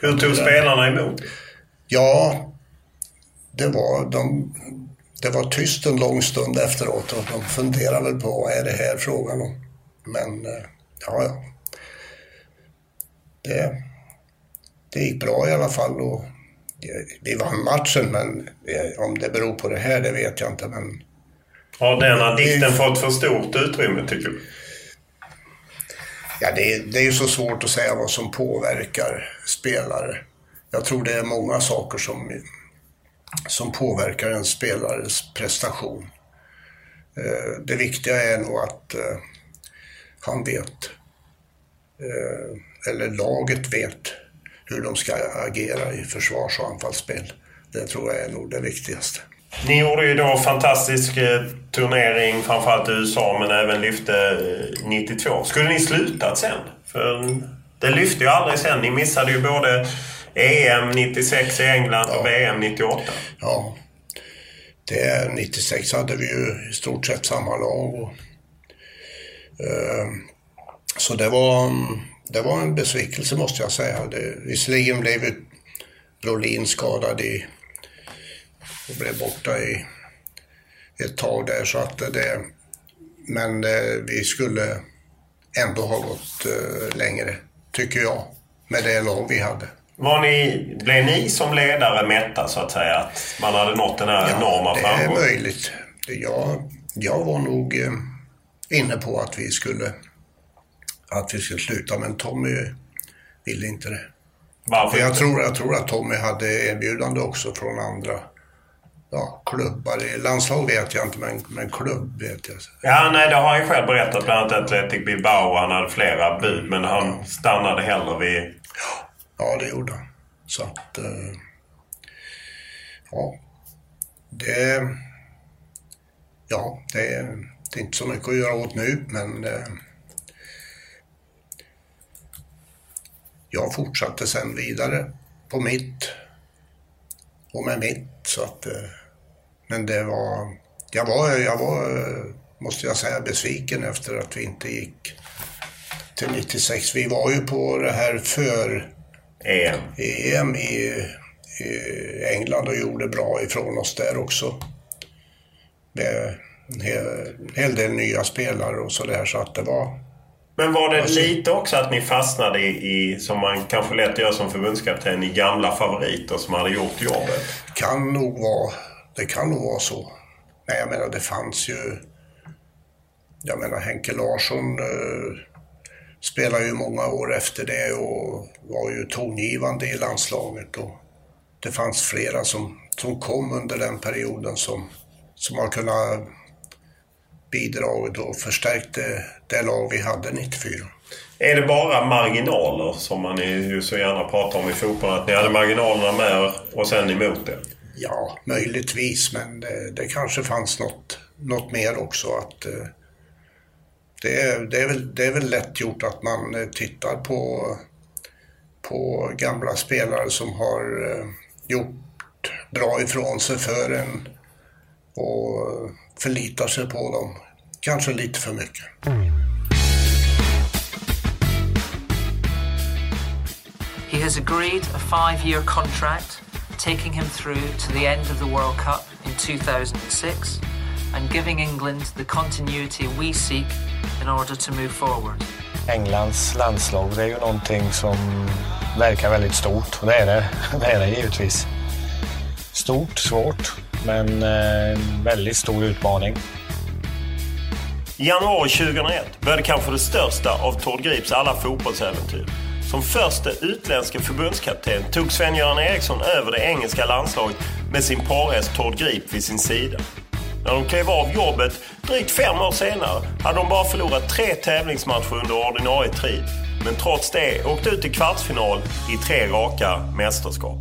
Hur tog spelarna emot? Ja, det var, de, det var tyst en lång stund efteråt och de funderade väl på vad är det här frågan om. Men eh, ja, ja. Det, det gick bra i alla fall och vi vann matchen men om det beror på det här det vet jag inte. Men har denna dikten fått för stort utrymme tycker du? Ja, det är, det är ju så svårt att säga vad som påverkar spelare. Jag tror det är många saker som, som påverkar en spelares prestation. Eh, det viktiga är nog att eh, han vet, eh, eller laget vet, hur de ska agera i försvars och anfallsspel. Det tror jag är nog det viktigaste. Ni gjorde ju då fantastisk eh, turnering, framförallt i USA, men även lyfte 92. Eh, Skulle ni slutat sen? För det lyfte ju aldrig sen. Ni missade ju både EM 96 i England och ja. VM 98. Ja. Det, 96 hade vi ju i stort sett samma lag. Och, eh, så det var, det var en besvikelse måste jag säga. Det, visserligen blev ju Brolin skadad i och blev borta i ett tag där. Så att det, men eh, vi skulle ändå ha gått eh, längre, tycker jag, med det lag vi hade. Var ni, blev ni som ledare mätta så att säga? Att man hade nått den här ja, enorma framgången? det är möjligt. Jag, jag var nog eh, inne på att vi skulle att vi skulle sluta, men Tommy ville inte det. Varför? jag tror, jag tror att Tommy hade erbjudande också från andra ja, klubbar. Landslag vet jag inte, men, men klubb vet jag. Ja, nej, det har han ju själv berättat. Bland annat Athletic Bilbao. Han hade flera bud, men han ja. stannade hellre vid... Ja, det gjorde han. Så att... Eh, ja. Det... Ja, det, det är inte så mycket att göra åt nu, men... Eh, jag fortsatte sen vidare på mitt och med mitt. Så att, eh, men det var, jag var, jag var, måste jag säga, besviken efter att vi inte gick till 96. Vi var ju på det här för EM, EM i, i England och gjorde bra ifrån oss där också. Med en hel, en hel del nya spelare och sådär så att det var men var det lite också att ni fastnade i, i, som man kanske lätt gör som förbundskapten, i gamla favoriter som hade gjort jobbet? Kan nog vara, det kan nog vara så. Men jag menar, det fanns ju... Jag menar, Henke Larsson eh, spelade ju många år efter det och var ju tongivande i landslaget. Och det fanns flera som, som kom under den perioden som, som har kunnat bidragit och förstärkt det, det lag vi hade 94. Är det bara marginaler som man ju så gärna pratar om i fotbollen? Att ni hade marginalerna med och sen emot det? Ja, möjligtvis. Men det, det kanske fanns något, något mer också. Att, eh, det, är, det, är väl, det är väl lätt gjort att man eh, tittar på, på gamla spelare som har, eh, gjort bra ifrån sig för en och förlitar sig på dem. Kanske lite för mycket. He has agreed a five year contract, taking him through to the end of the World Cup in 2006 and giving England the continuity we seek in order to move forward. Englands landslag, det är ju någonting som verkar väldigt stort och det är det, det, är det givetvis. Stort, svårt, men en väldigt stor utmaning. I januari 2001 började kanske det största av Tord Grips alla fotbollsäventyr. Som första utländska förbundskapten tog Sven-Göran Eriksson över det engelska landslaget med sin parhäst Tord Grip vid sin sida. När de klev av jobbet drygt fem år senare hade de bara förlorat tre tävlingsmatcher under ordinarie tid. Men trots det åkte ut i kvartsfinal i tre raka mästerskap.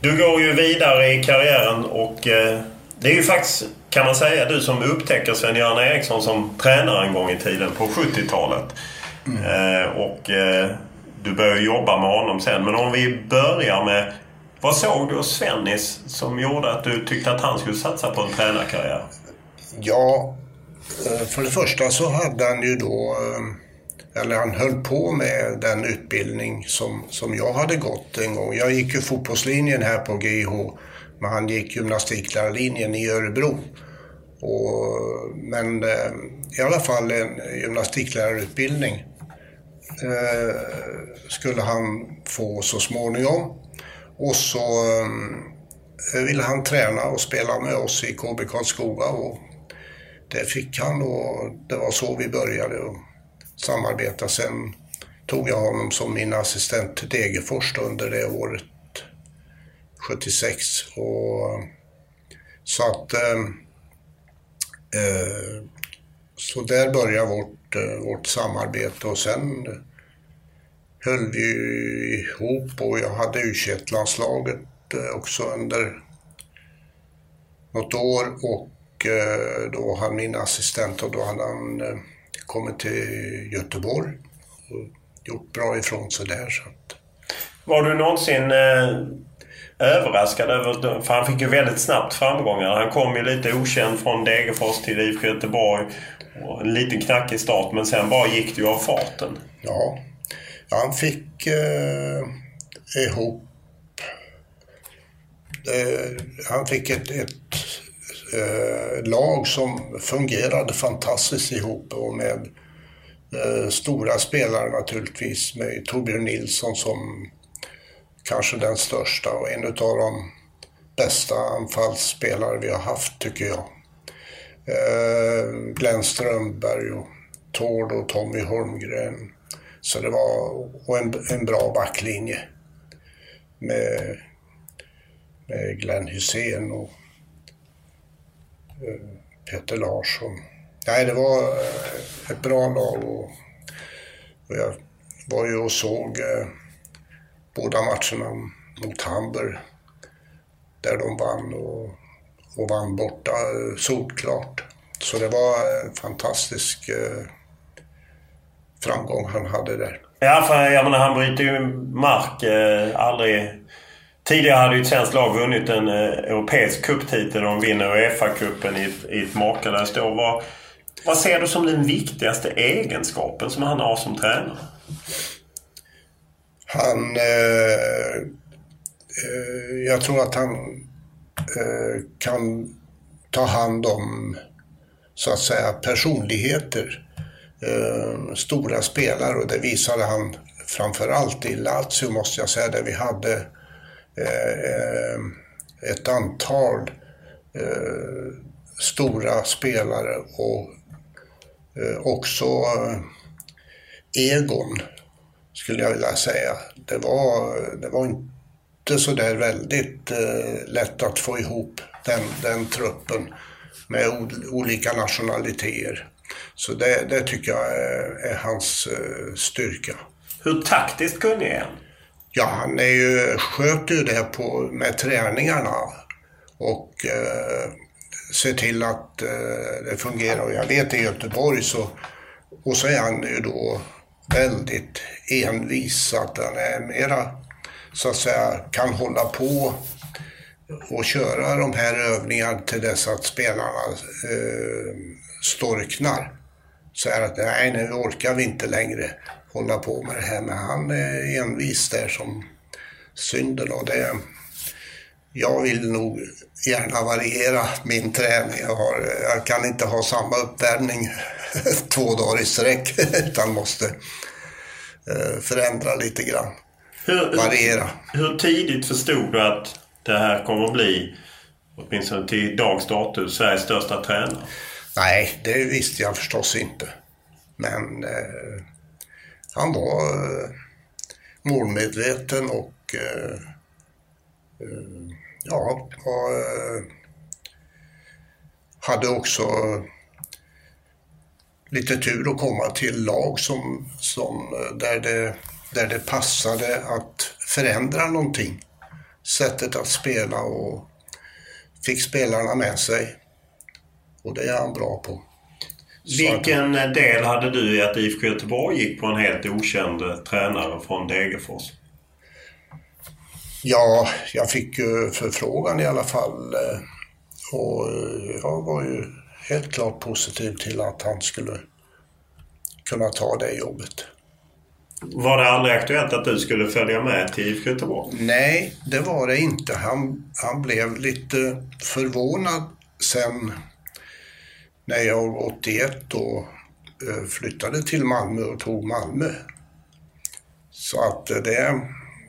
Du går ju vidare i karriären och eh, det är ju faktiskt, kan man säga, du som upptäcker Sven-Göran Eriksson som tränare en gång i tiden på 70-talet. Mm. Eh, och eh, du började jobba med honom sen. Men om vi börjar med vad såg du hos Svennis som gjorde att du tyckte att han skulle satsa på en tränarkarriär? Ja, för det första så hade han ju då, eller han höll på med den utbildning som, som jag hade gått en gång. Jag gick ju fotbollslinjen här på GIH, men han gick gymnastiklärarlinjen i Örebro. Och, men eh, i alla fall en gymnastiklärarutbildning eh, skulle han få så småningom. Och så eh, ville han träna och spela med oss i KB Karlskoga och det fick han och det var så vi började samarbeta. Sen tog jag honom som min assistent till Degerfors under det året, 76. Och, så att... Eh, eh, så där började vårt, eh, vårt samarbete och sen höll vi ihop och jag hade u landslaget eh, också under något år och då hade min assistent och då hade han kommit till Göteborg och gjort bra ifrån sig där. Så att... Var du någonsin eh, överraskad över, för han fick ju väldigt snabbt framgångar. Han kom ju lite okänd från Degerfors till IFK Göteborg. Och en liten knackig start men sen bara gick det ju av farten. Ja, han fick eh, ihop... Eh, han fick ett, ett eh, lag som fungerade fantastiskt ihop och med eh, stora spelare naturligtvis med Torbjörn Nilsson som kanske den största och en av de bästa anfallsspelare vi har haft tycker jag. Eh, Glenn Strömberg och Tord och Tommy Holmgren så det var och en, en bra backlinje med, med Glenn Hussein och eh, Peter Larsson. Nej, det var eh, ett bra lag och, och jag var ju och såg eh, båda matcherna mot Hamburg där de vann och, och vann borta eh, solklart. Så det var en fantastisk eh, framgång han hade där. Ja, för jag menar, han bryter ju mark. Eh, aldrig... Tidigare hade ju ett svenskt lag vunnit en eh, europeisk cuptitel och de vinner Uefa-cupen i, i ett makalöst år. Vad, vad ser du som den viktigaste egenskapen som han har som tränare? Han... Eh, eh, jag tror att han eh, kan ta hand om, så att säga, personligheter. Eh, stora spelare och det visade han framförallt i Lazio måste jag säga, där vi hade eh, ett antal eh, stora spelare och eh, också eh, Egon skulle jag vilja säga. Det var, det var inte så där väldigt eh, lätt att få ihop den, den truppen med olika nationaliteter. Så det, det tycker jag är, är hans uh, styrka. Hur taktiskt kunnig är han? Ja, han är ju, sköter ju det på, med träningarna och uh, ser till att uh, det fungerar. Jag vet i Göteborg så, och så är han ju då väldigt envis. Så att han är mera, så att säga, kan hålla på och köra de här övningarna till dess att spelarna eh, storknar. Så är att nej, nu orkar vi inte längre hålla på med det här. Men han är envis där som synden och det... Jag vill nog gärna variera min träning. Jag, har, jag kan inte ha samma uppvärmning två dagar i sträck utan måste eh, förändra lite grann. Hur, variera. Hur tidigt förstod du att det här kommer att bli, åtminstone till dags datum, Sveriges största tränare? Nej, det visste jag förstås inte. Men eh, han var eh, målmedveten och eh, eh ja, jag eh, hade också lite tur att komma till lag som, som, eh, där, det, där det passade att förändra någonting. Sättet att spela och fick spelarna med sig. Och det är han bra på. Vilken del hade du i att IFK Göteborg gick på en helt okänd eh, tränare från Degerfors? Ja, jag fick ju förfrågan i alla fall. eh, Och jag var ju helt klart positiv till att han skulle kunna ta det jobbet. Var det aldrig aktuellt att du skulle följa med till IFK Göteborg? Nej, det var det inte. Han, han blev lite förvånad sen när jag 81 då eh, flyttade till Malmö och tog Malmö. Så att det,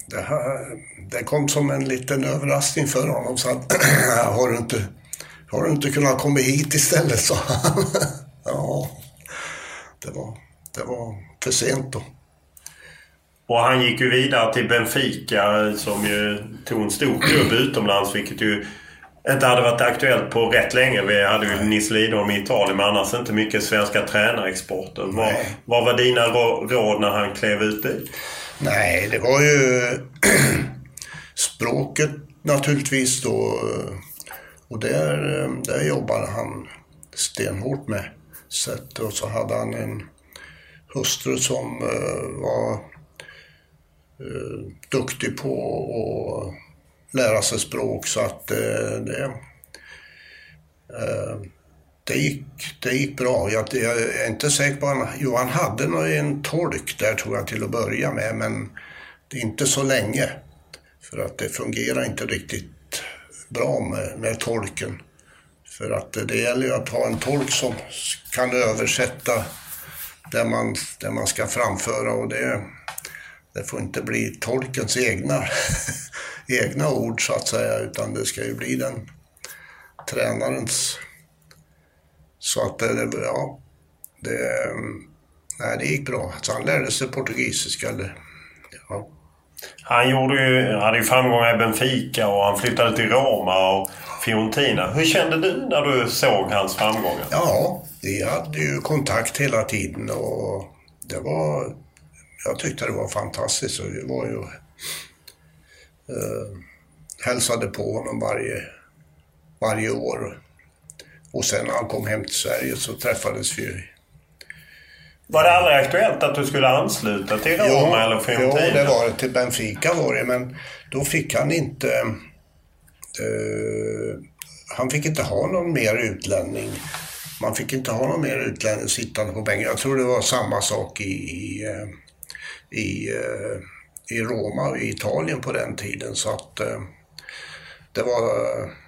det, här, det kom som en liten överraskning för honom. Så att, har, du inte, har du inte kunnat komma hit istället? Så ja, det var, det var för sent då. Och han gick ju vidare till Benfica som ju tog en stor klubb utomlands vilket ju inte hade varit aktuellt på rätt länge. Vi hade ju Nils Lidholm i Italien men annars inte mycket svenska tränarexporten. Vad, vad var dina råd när han klev ut dit? Nej, det var ju språket naturligtvis då. Och där, där jobbade han stenhårt med. Sätt. Och så hade han en hustru som uh, var uh, duktig på att lära sig språk. Så att uh, det, det, gick, det gick bra. Jag, jag är inte säker på att Jo, han hade en tolk där tror jag till att börja med, men det är inte så länge. För att det fungerar inte riktigt bra med, med tolken. För att det gäller ju att ha en tolk som kan översätta det man, det man ska framföra och det, det får inte bli tolkens egna, egna ord så att säga, utan det ska ju bli den tränarens. Så att det, ja, det, nej, det gick bra. Så han lärde sig portugisiska. Ja. Han gjorde ju, hade ju framgångar i Benfica och han flyttade till Roma och Fiorentina. Hur kände du när du såg hans framgångar? Ja, vi hade ju kontakt hela tiden och det var... Jag tyckte det var fantastiskt och vi var ju... Eh, hälsade på honom varje, varje år. Och sen när han kom hem till Sverige så träffades vi var det aldrig aktuellt att du skulle ansluta till Roma jo, eller Fiorentina? Jo, det var det. Till Benfica var det, men då fick han inte... Uh, han fick inte ha någon mer utlänning. Man fick inte ha någon mer utlänning sittande på bänken. Jag tror det var samma sak i, i, i, uh, i Roma i Italien på den tiden. Så att uh, det var...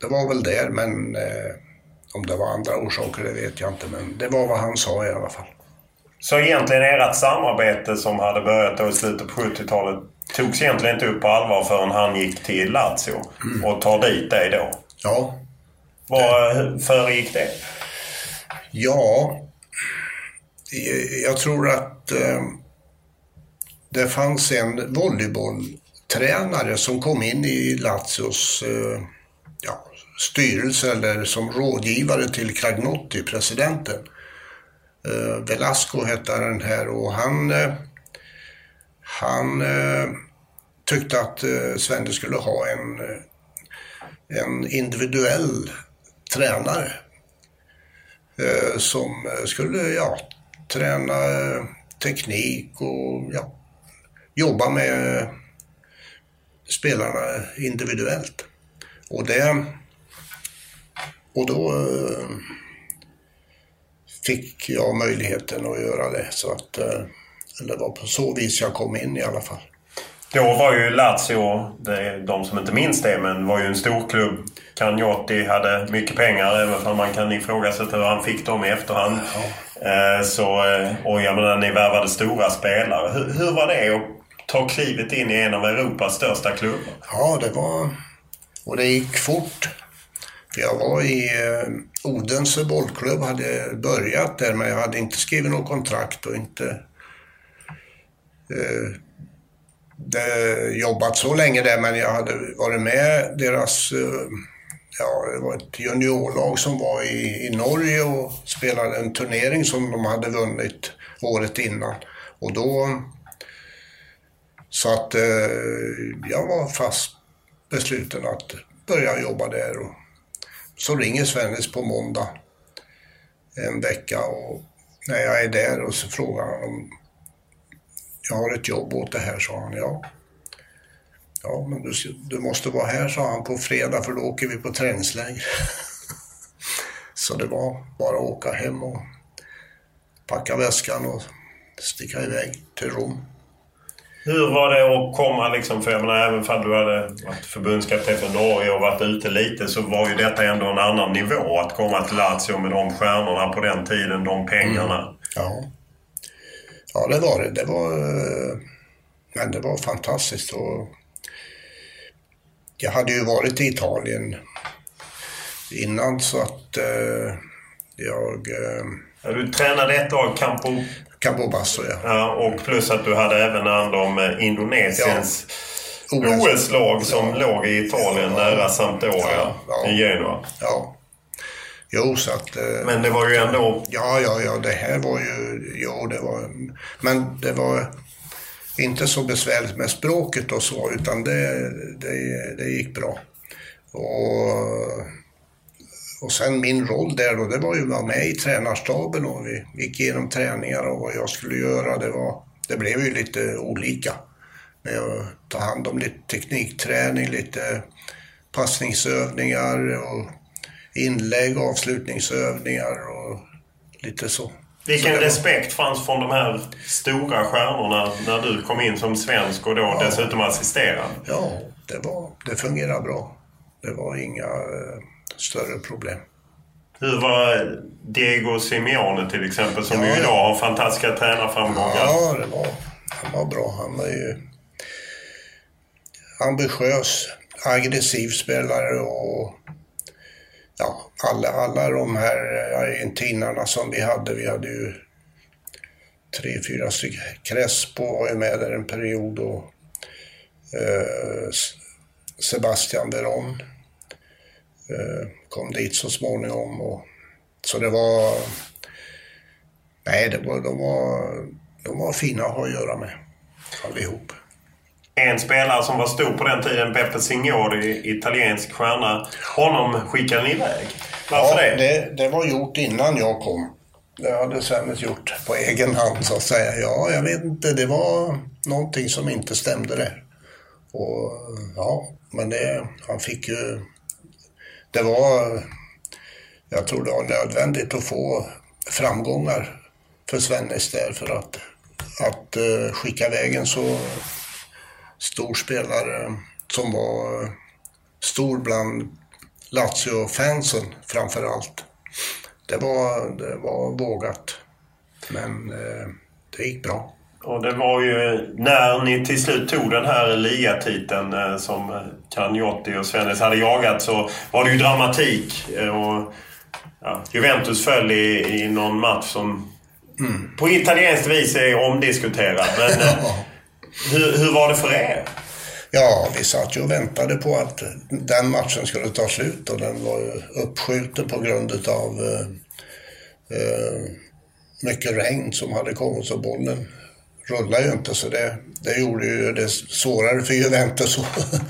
Det var väl där, men om det var andra orsaker det vet jag inte, men det var vad han sa i alla fall. Så egentligen ert samarbete som hade börjat då i slutet på 70-talet togs egentligen inte upp på allvar förrän han gick till Lazio mm. och tar dit dig då? Ja. Vad föregick det? Ja, jag tror att eh, det fanns en volleybolltränare som kom in i Lazios eh, ja, styrelse eller som rådgivare till Cragnotti, presidenten. Eh, Velasco hette den här och han, eh, han eh, tyckte att eh, Svenne skulle ha en, eh, en individuell tränare eh, som eh, skulle ja, träna eh, teknik och ja, jobba med eh, spelarna individuellt. Och det... Och då eh, fick jag möjligheten att göra det. Så att, eh, eller det var på så vis jag kom in i alla fall. Då var ju Lazio, det, de som inte minns det, men var ju en stor klubb. Cagnotti hade mycket pengar, även om man kan ifrågasätta hur han fick dem i efterhand. Eh, så, och jag menar, ni värvade stora spelare. Hur, hur var det att ta klivet in i en av Europas största klubbar? Ja, det var... Och det gick fort. För jag var i eh, Odense bollklubb, hade börjat där men jag hade inte skrivit något kontrakt och inte eh, jobbat så länge där men jag hade varit med deras, eh, ja det var ett juniorlag som var i, i Norge och spelade en turnering som de hade vunnit året innan. Och då så att eh, jag var fast besluten att börja jobba där. Och så ringer Svennis på måndag en vecka och när jag är där och så frågar han om jag har ett jobb åt det här, sa han. Ja. Ja, men du, du måste vara här, sa han, på fredag för då åker vi på träningsläger. så det var bara att åka hem och packa väskan och sticka iväg till Rom. Hur var det att komma liksom, för jag menar även om du hade varit förbundskapten för Norge och varit ute lite så var ju detta ändå en annan nivå. Att komma till Lazio med de stjärnorna på den tiden, de pengarna. Mm. Ja. Ja, det var det. Det var, eh, men det var fantastiskt. Och jag hade ju varit i Italien innan så att eh, jag... Eh, ja, du tränade ett år Campo... Campobasso, ja. ja. Och plus att du hade även hand om eh, Indonesiens ja. OS-lag som ja. låg i Italien ja. nära Sampdoria i Genua. Ja. Jo, så att... Eh, men det var ju ändå... Ja, ja, ja, det här var ju... Jo, det var... Men det var inte så besvärligt med språket och så, utan det, det, det gick bra. Och, och sen min roll där då, det var ju att vara med i tränarstaben och vi gick igenom träningar och vad jag skulle göra. Det, var, det blev ju lite olika. Med att ta hand om lite teknikträning, lite passningsövningar och inlägg, avslutningsövningar och lite så. Vilken så respekt fanns från de här stora stjärnorna när du kom in som svensk och då ja. dessutom assisterad? Ja, det, var, det fungerade bra. Det var inga uh, större problem. Hur var Diego Simeone till exempel som ja, ju idag har fantastiska tränarframgångar? Ja, det var, han var bra. Han var ju ambitiös, aggressiv spelare och ja, alla, alla de här argentinarna som vi hade, vi hade ju tre, fyra stycken. Crespo var ju med där en period och eh, Sebastian Veron kom dit så småningom. Och, så det var... Nej, det var, de, var, de var fina att ha att göra med allihop. En spelare som var stor på den tiden, Beppe Signori, italiensk stjärna. Honom skickade ni iväg. Varför ja, det? det? Det var gjort innan jag kom. Det hade Svennis gjort på egen hand så att säga. Ja, jag vet inte. Det var någonting som inte stämde där. Och ja, men det, han fick ju... Det var... Jag tror det var nödvändigt att få framgångar för Svennis där för att, att uh, skicka iväg en så stor spelare som var stor bland Lazio-fansen framför allt. Det var, det var vågat, men eh, det gick bra. Och det var ju när ni till slut tog den här ligatiteln eh, som Cagnotti och Svennis hade jagat så var det ju dramatik. Eh, och ja, Juventus föll i, i någon match som mm. på italienskt vis är omdiskuterad. Men hur, hur var det för er? Ja, vi satt ju och väntade på att den matchen skulle ta slut och den var ju uppskjuten på grund av eh, eh, mycket regn som hade kommit så bollen rullade ju inte så det, det gjorde ju det svårare för Juventus att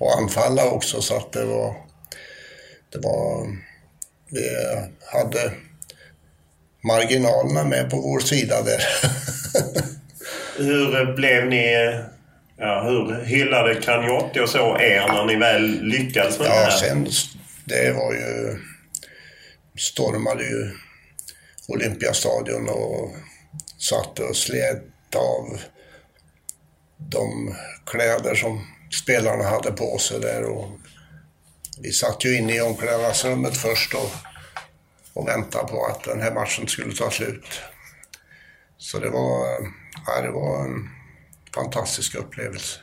anfalla också så att det var, det var, vi hade marginalerna med på vår sida där. Hur blev ni... Ja, hur hyllade Cragnotti och så er när ni väl lyckades med det Ja, här? sen det var ju... Stormade ju Olympiastadion och satt och slet av de kläder som spelarna hade på sig där. Och vi satt ju inne i omklädnadsrummet först och, och väntade på att den här matchen skulle ta slut. Så det var, ja, det var en fantastisk upplevelse.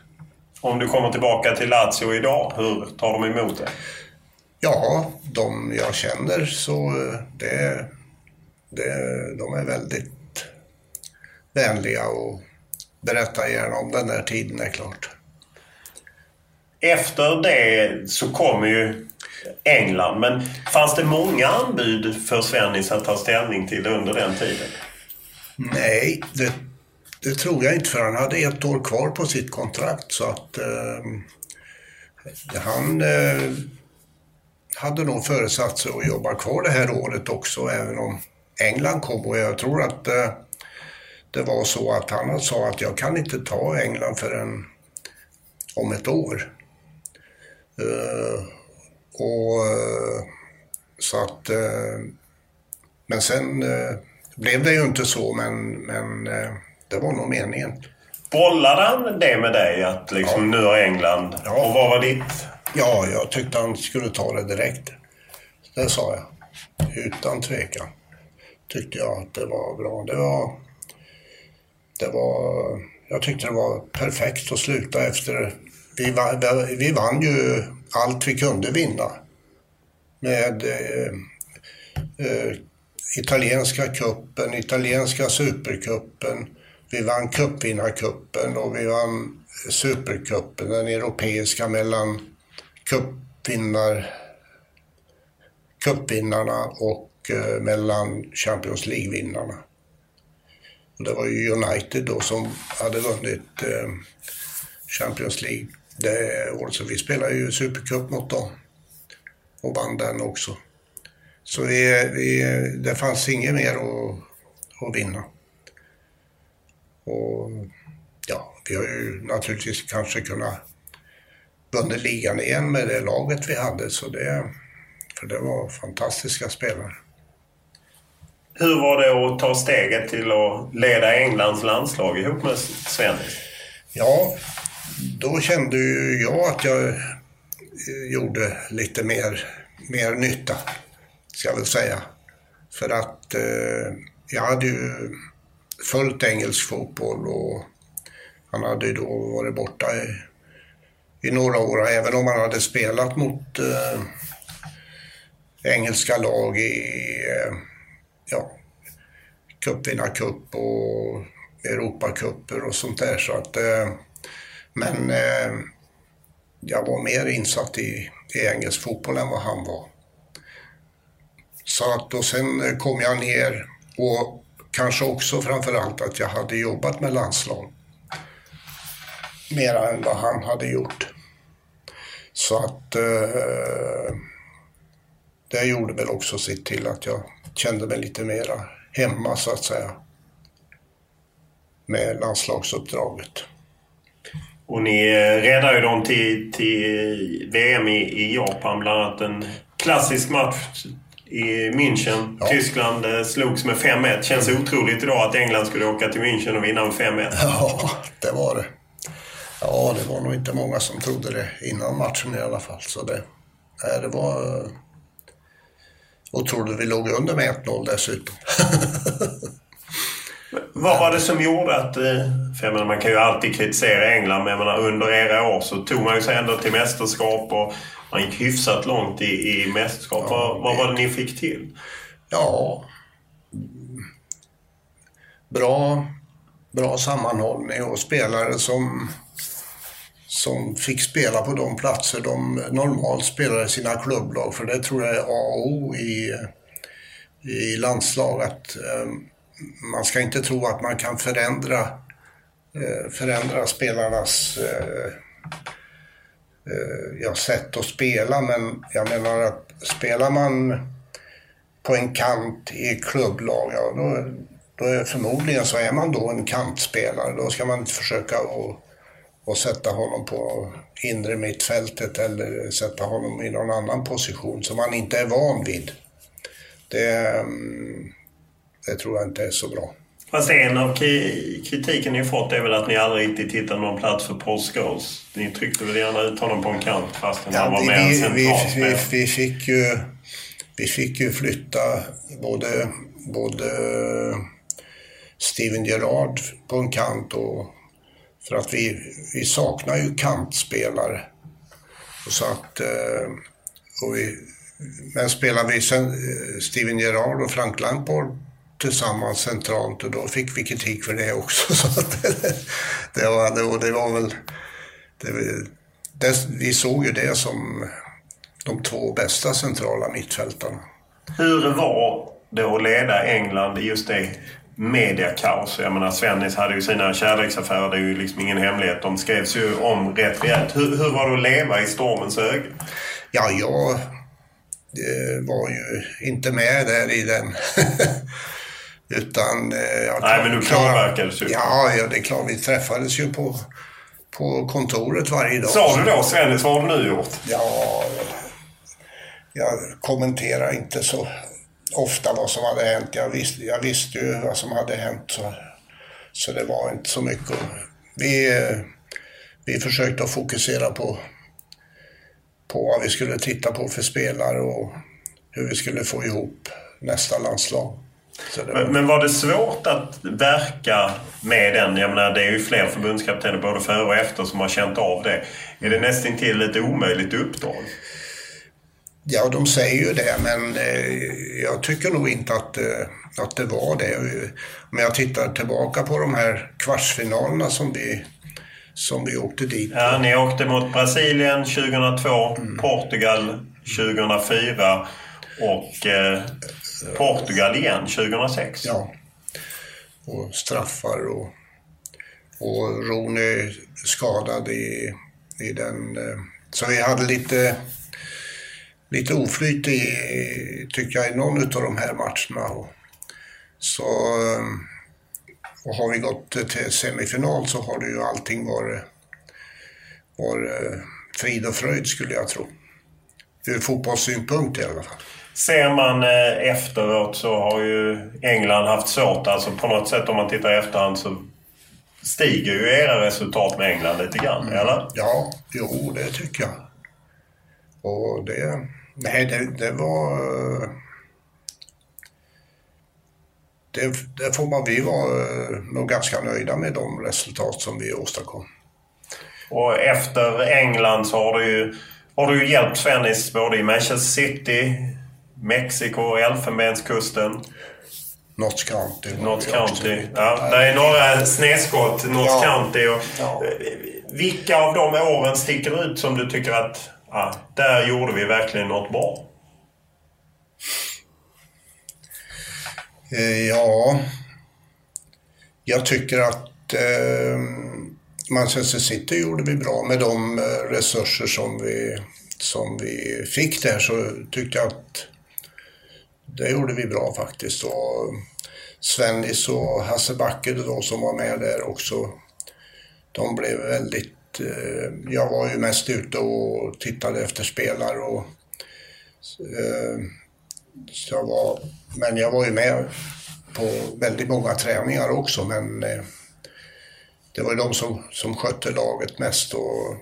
Om du kommer tillbaka till Lazio idag, hur tar de emot det? Ja, de jag känner så eh, det, det, de är väldigt vänliga och berättar gärna om den där tiden är klart. Efter det så kommer ju England. Men fanns det många anbud för Svennis att ta ställning till under den tiden? Nej, det, det tror jag inte för han hade ett år kvar på sitt kontrakt så att eh, han eh, hade nog föresatt sig att jobba kvar det här året också även om England kom och jag tror att eh, det var så att han sa att jag kan inte ta England förrän om ett år. Eh, och eh, så att eh, men sen blev det ju inte så men, men det var nog meningen. Bollade han det med dig att liksom nu är England... Och vad var ditt? Ja, jag tyckte han skulle ta det direkt. Det sa jag. Utan tvekan. Tyckte jag att det var bra. Det var... Det var... Jag tyckte det var perfekt att sluta efter... Vi, vann, vi vann ju allt vi kunde vinna. Med eh, eh, italienska kuppen, italienska supercupen. Vi vann cupvinnarcupen och vi vann supercupen, den europeiska mellan cupvinnar, cupvinnarna och eh, mellan Champions League-vinnarna. Det var ju United då som hade vunnit eh, Champions League det året. Så vi spelade ju Supercup mot dem och vann den också. Så vi, vi, det fanns inget mer att, att vinna. Och ja, vi har ju naturligtvis kanske kunnat vunnit ligan igen med det laget vi hade. Så det, för det var fantastiska spelare. Hur var det att ta steget till att leda Englands landslag ihop med Svennis? Ja, då kände ju jag att jag eh, gjorde lite mer, mer nytta, ska jag väl säga. För att eh, jag hade ju följt engelsk fotboll och han hade ju då varit borta i, i några år, även om han hade spelat mot eh, engelska lag i eh, ja, cupvinnarcup och Europacuper och sånt där. Så att, eh, men eh, jag var mer insatt i, i engelsk fotboll än vad han var. Så att, och sen eh, kom jag ner och kanske också framförallt att jag hade jobbat med landslag. Mer än vad han hade gjort. Så att eh, det gjorde väl också sitt till att jag kände mig lite mera hemma så att säga. Med landslagsuppdraget. Och ni eh, räddade ju dem till, till VM i, i Japan. Bland annat en klassisk match i München. Tyskland eh, slogs med 5-1. Känns otroligt idag att England skulle åka till München och vinna med 5-1. Ja, det var det. Ja, det var nog inte många som trodde det innan matchen i alla fall. Så det, nej, det var... Och trodde vi låg under med 1-0 dessutom. Vad var det som gjorde att... eh, För jag menar, man kan ju alltid kritisera England, men jag menar, under era år så tog man ju sig ändå till mästerskap och man gick hyfsat långt i, i mästerskap. vad, vad var det ni fick till? Ja, bra, bra sammanhållning och spelare som, som fick spela på de platser de normalt spelar i sina klubblag. För det tror jag är A och O i, i landslag. Att, ehm, man ska inte tro att man kan förändra, eh, förändra spelarnas eh, eh, ja, sätt att spela. Men jag menar att spelar man på en kant i ett klubblag, ja, då, då är förmodligen så är man då en kantspelare. Då ska man inte försöka att och sätta honom på inre mittfältet eller sätta honom i någon annan position som han inte är van vid. Det, mm, det tror jag inte är så bra. Fast en av kritiken ni fått är väl att ni aldrig riktigt hittade någon plats för Paul Scholes. Ni tryckte väl gärna ut honom på en kant fastän ja, han var mer vi, vi, vi, vi, fick ju, vi fick ju flytta både, både Steven Gerrard på en kant och för att vi, vi saknar ju kantspelare. Och så att, eh, och vi, men spelar vi sen eh, Steven Gerrard och Frank Lampard tillsammans centralt och då fick vi kritik för det också. Så att det, det, var, det, det var väl... Det, det, vi såg ju det som de två bästa centrala mittfältarna. Hur var det att leda England i just det mediakaos. Jag menar Svennis hade ju sina kärleksaffärer, det är ju liksom ingen hemlighet. De skrevs ju om rätt rejält. Hur, hur var det att leva i stormens öga? Ja, jag var ju inte med där i den. Utan... Eh, jag Nej, men du påverkades ju. Ja, ja, det är klart. Vi träffades ju på, på kontoret varje dag. Sa du då Svennis, vad har du nu gjort? Ja, jag kommenterar inte så ofta vad som hade hänt. Jag visste, jag visste ju vad som hade hänt. Så, så det var inte så mycket. Vi, vi försökte att fokusera på, på vad vi skulle titta på för spelare och hur vi skulle få ihop nästa landslag. Var... Men, men, var det svårt att verka med den? Jag menar, det är ju fler förbundskaptener både före och efter som har känt av det. Är det nästan till ett omöjligt uppdrag? Ja, de säger ju det, men eh, jag tycker nog inte att, eh, att det var det. Om jag tittar tillbaka på de här kvartsfinalerna som vi, som vi åkte dit Ja, ni åkte mot Brasilien 2002, mm. Portugal 2004 och eh, Portugal igen 2006. Ja, och straffar och, och Rooney skadad i, i den. Eh, så vi hade lite lite oflyt i, tycker jag, i någon av de här matcherna. Så, och har vi gått till semifinal så har det ju allting varit, varit frid och fröjd skulle jag tro. Ur fotbollssynpunkt i alla fall. Ser man eh, efteråt så har ju England haft svårt. Alltså på något sätt om man tittar i efterhand så stiger ju era resultat med England lite grann, mm. eller? Ja, jo det tycker jag. Och det, nej, det, det var... Det, det, får man, vi var eh, nog ganska nöjda med de resultat som vi åstadkom. Och efter England så har du ju, har du hjälpt Svennis både i Manchester City, Mexiko, Elfenbenskusten. Notts County. Notts County. Ja, det är några snedskott. Notts ja. County. Och, ja. Vilka av de åren sticker ut som du tycker att att där gjorde vi verkligen något bra. Eh, ja, jag tycker att eh, Manchester City gjorde vi bra med de eh, resurser som vi, som vi fick där så tyckte jag att det gjorde vi bra faktiskt. Och Svennis och Hasse Backe då som var med där också, de blev väldigt Eh, jag var ju mest ute och tittade efter spelare och eh, så jag var, men jag var ju med på väldigt många träningar också men eh, det var ju de som, som skötte laget mest och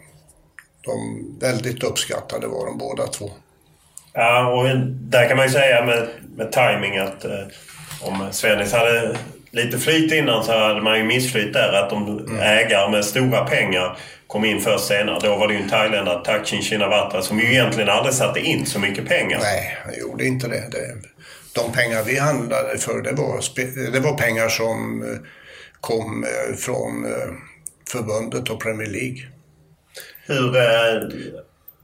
de väldigt uppskattade var de båda två. Ja, och där kan man ju säga med, med timing att eh, om Svennis hade lite flyt innan så hade man ju missflyt där. Att de mm. ägare med stora pengar kom in först senare. Då var det ju en thailändare, Thaksin Shinawatra, som ju egentligen aldrig satte in så mycket pengar. Nej, han gjorde inte det. det de pengar vi handlade för, det var, det var pengar som eh, kom eh, från eh, förbundet och Premier League. Hur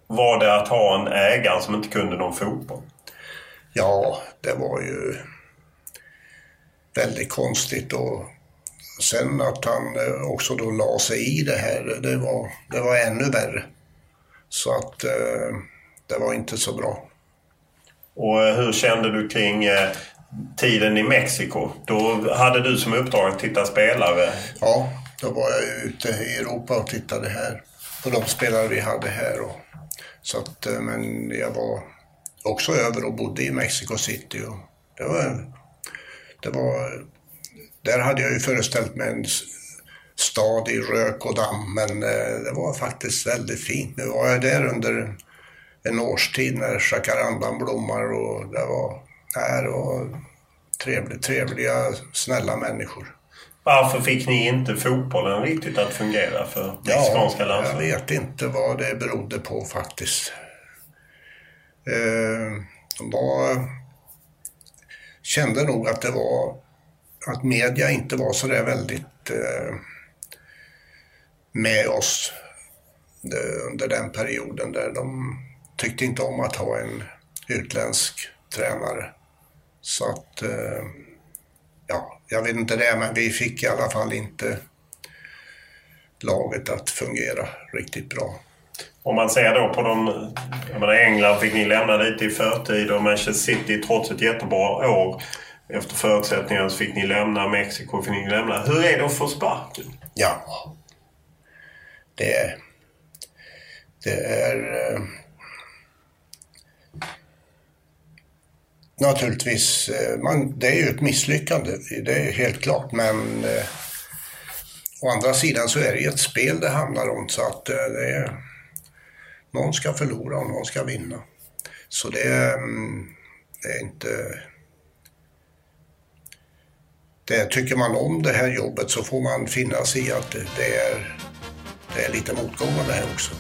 var det att ha en ägare som inte kunde någon fotboll? Ja, det var ju väldigt konstigt och sen att han eh, också då la sig i det här, det var, det var ännu värre. Så att eh, det var inte så bra. Och eh, hur kände du kring tiden i Mexiko? Då hade du som uppdrag att titta spelare. Ja, då var jag ute i Europa och tittade här på de spelare vi hade här. Och, så att, men jag var också över och bodde i Mexico City. Och det var, det var, där hade jag ju föreställt mig en stad i rök och damm, men eh, det var faktiskt väldigt fint. Nu var jag där under en årstid när jacarandan blommar och det var, nej, det var trevligt, trevliga, snälla människor. Varför fick ni inte fotbollen riktigt att fungera för mexikanska jag landslaget? vet inte vad det berodde på faktiskt. Eh, var, kände nog att det var att media inte var så där väldigt eh, med oss det, under den perioden där de tyckte inte om att ha en utländsk tränare. Så att, eh, ja, jag vet inte det, men vi fick i alla fall inte laget att fungera riktigt bra. Om man ser då på de... Jag menar England fick ni lämna lite i förtid och Manchester City trots ett jättebra år efter förutsättningarna så fick ni lämna. Mexiko fick ni lämna. Hur är det att få sparken? Ja. Det är... Det är... Eh, naturligtvis, eh, man, det är ju ett misslyckande. Det är helt klart, men... Eh, å andra sidan så är det ju ett spel det handlar om, så att eh, det är... Någon ska förlora och någon ska vinna. Så det mm, det är inte... Det, tycker man om det här jobbet så får man finna sig i att det, det, är, det är lite motgångar det här också.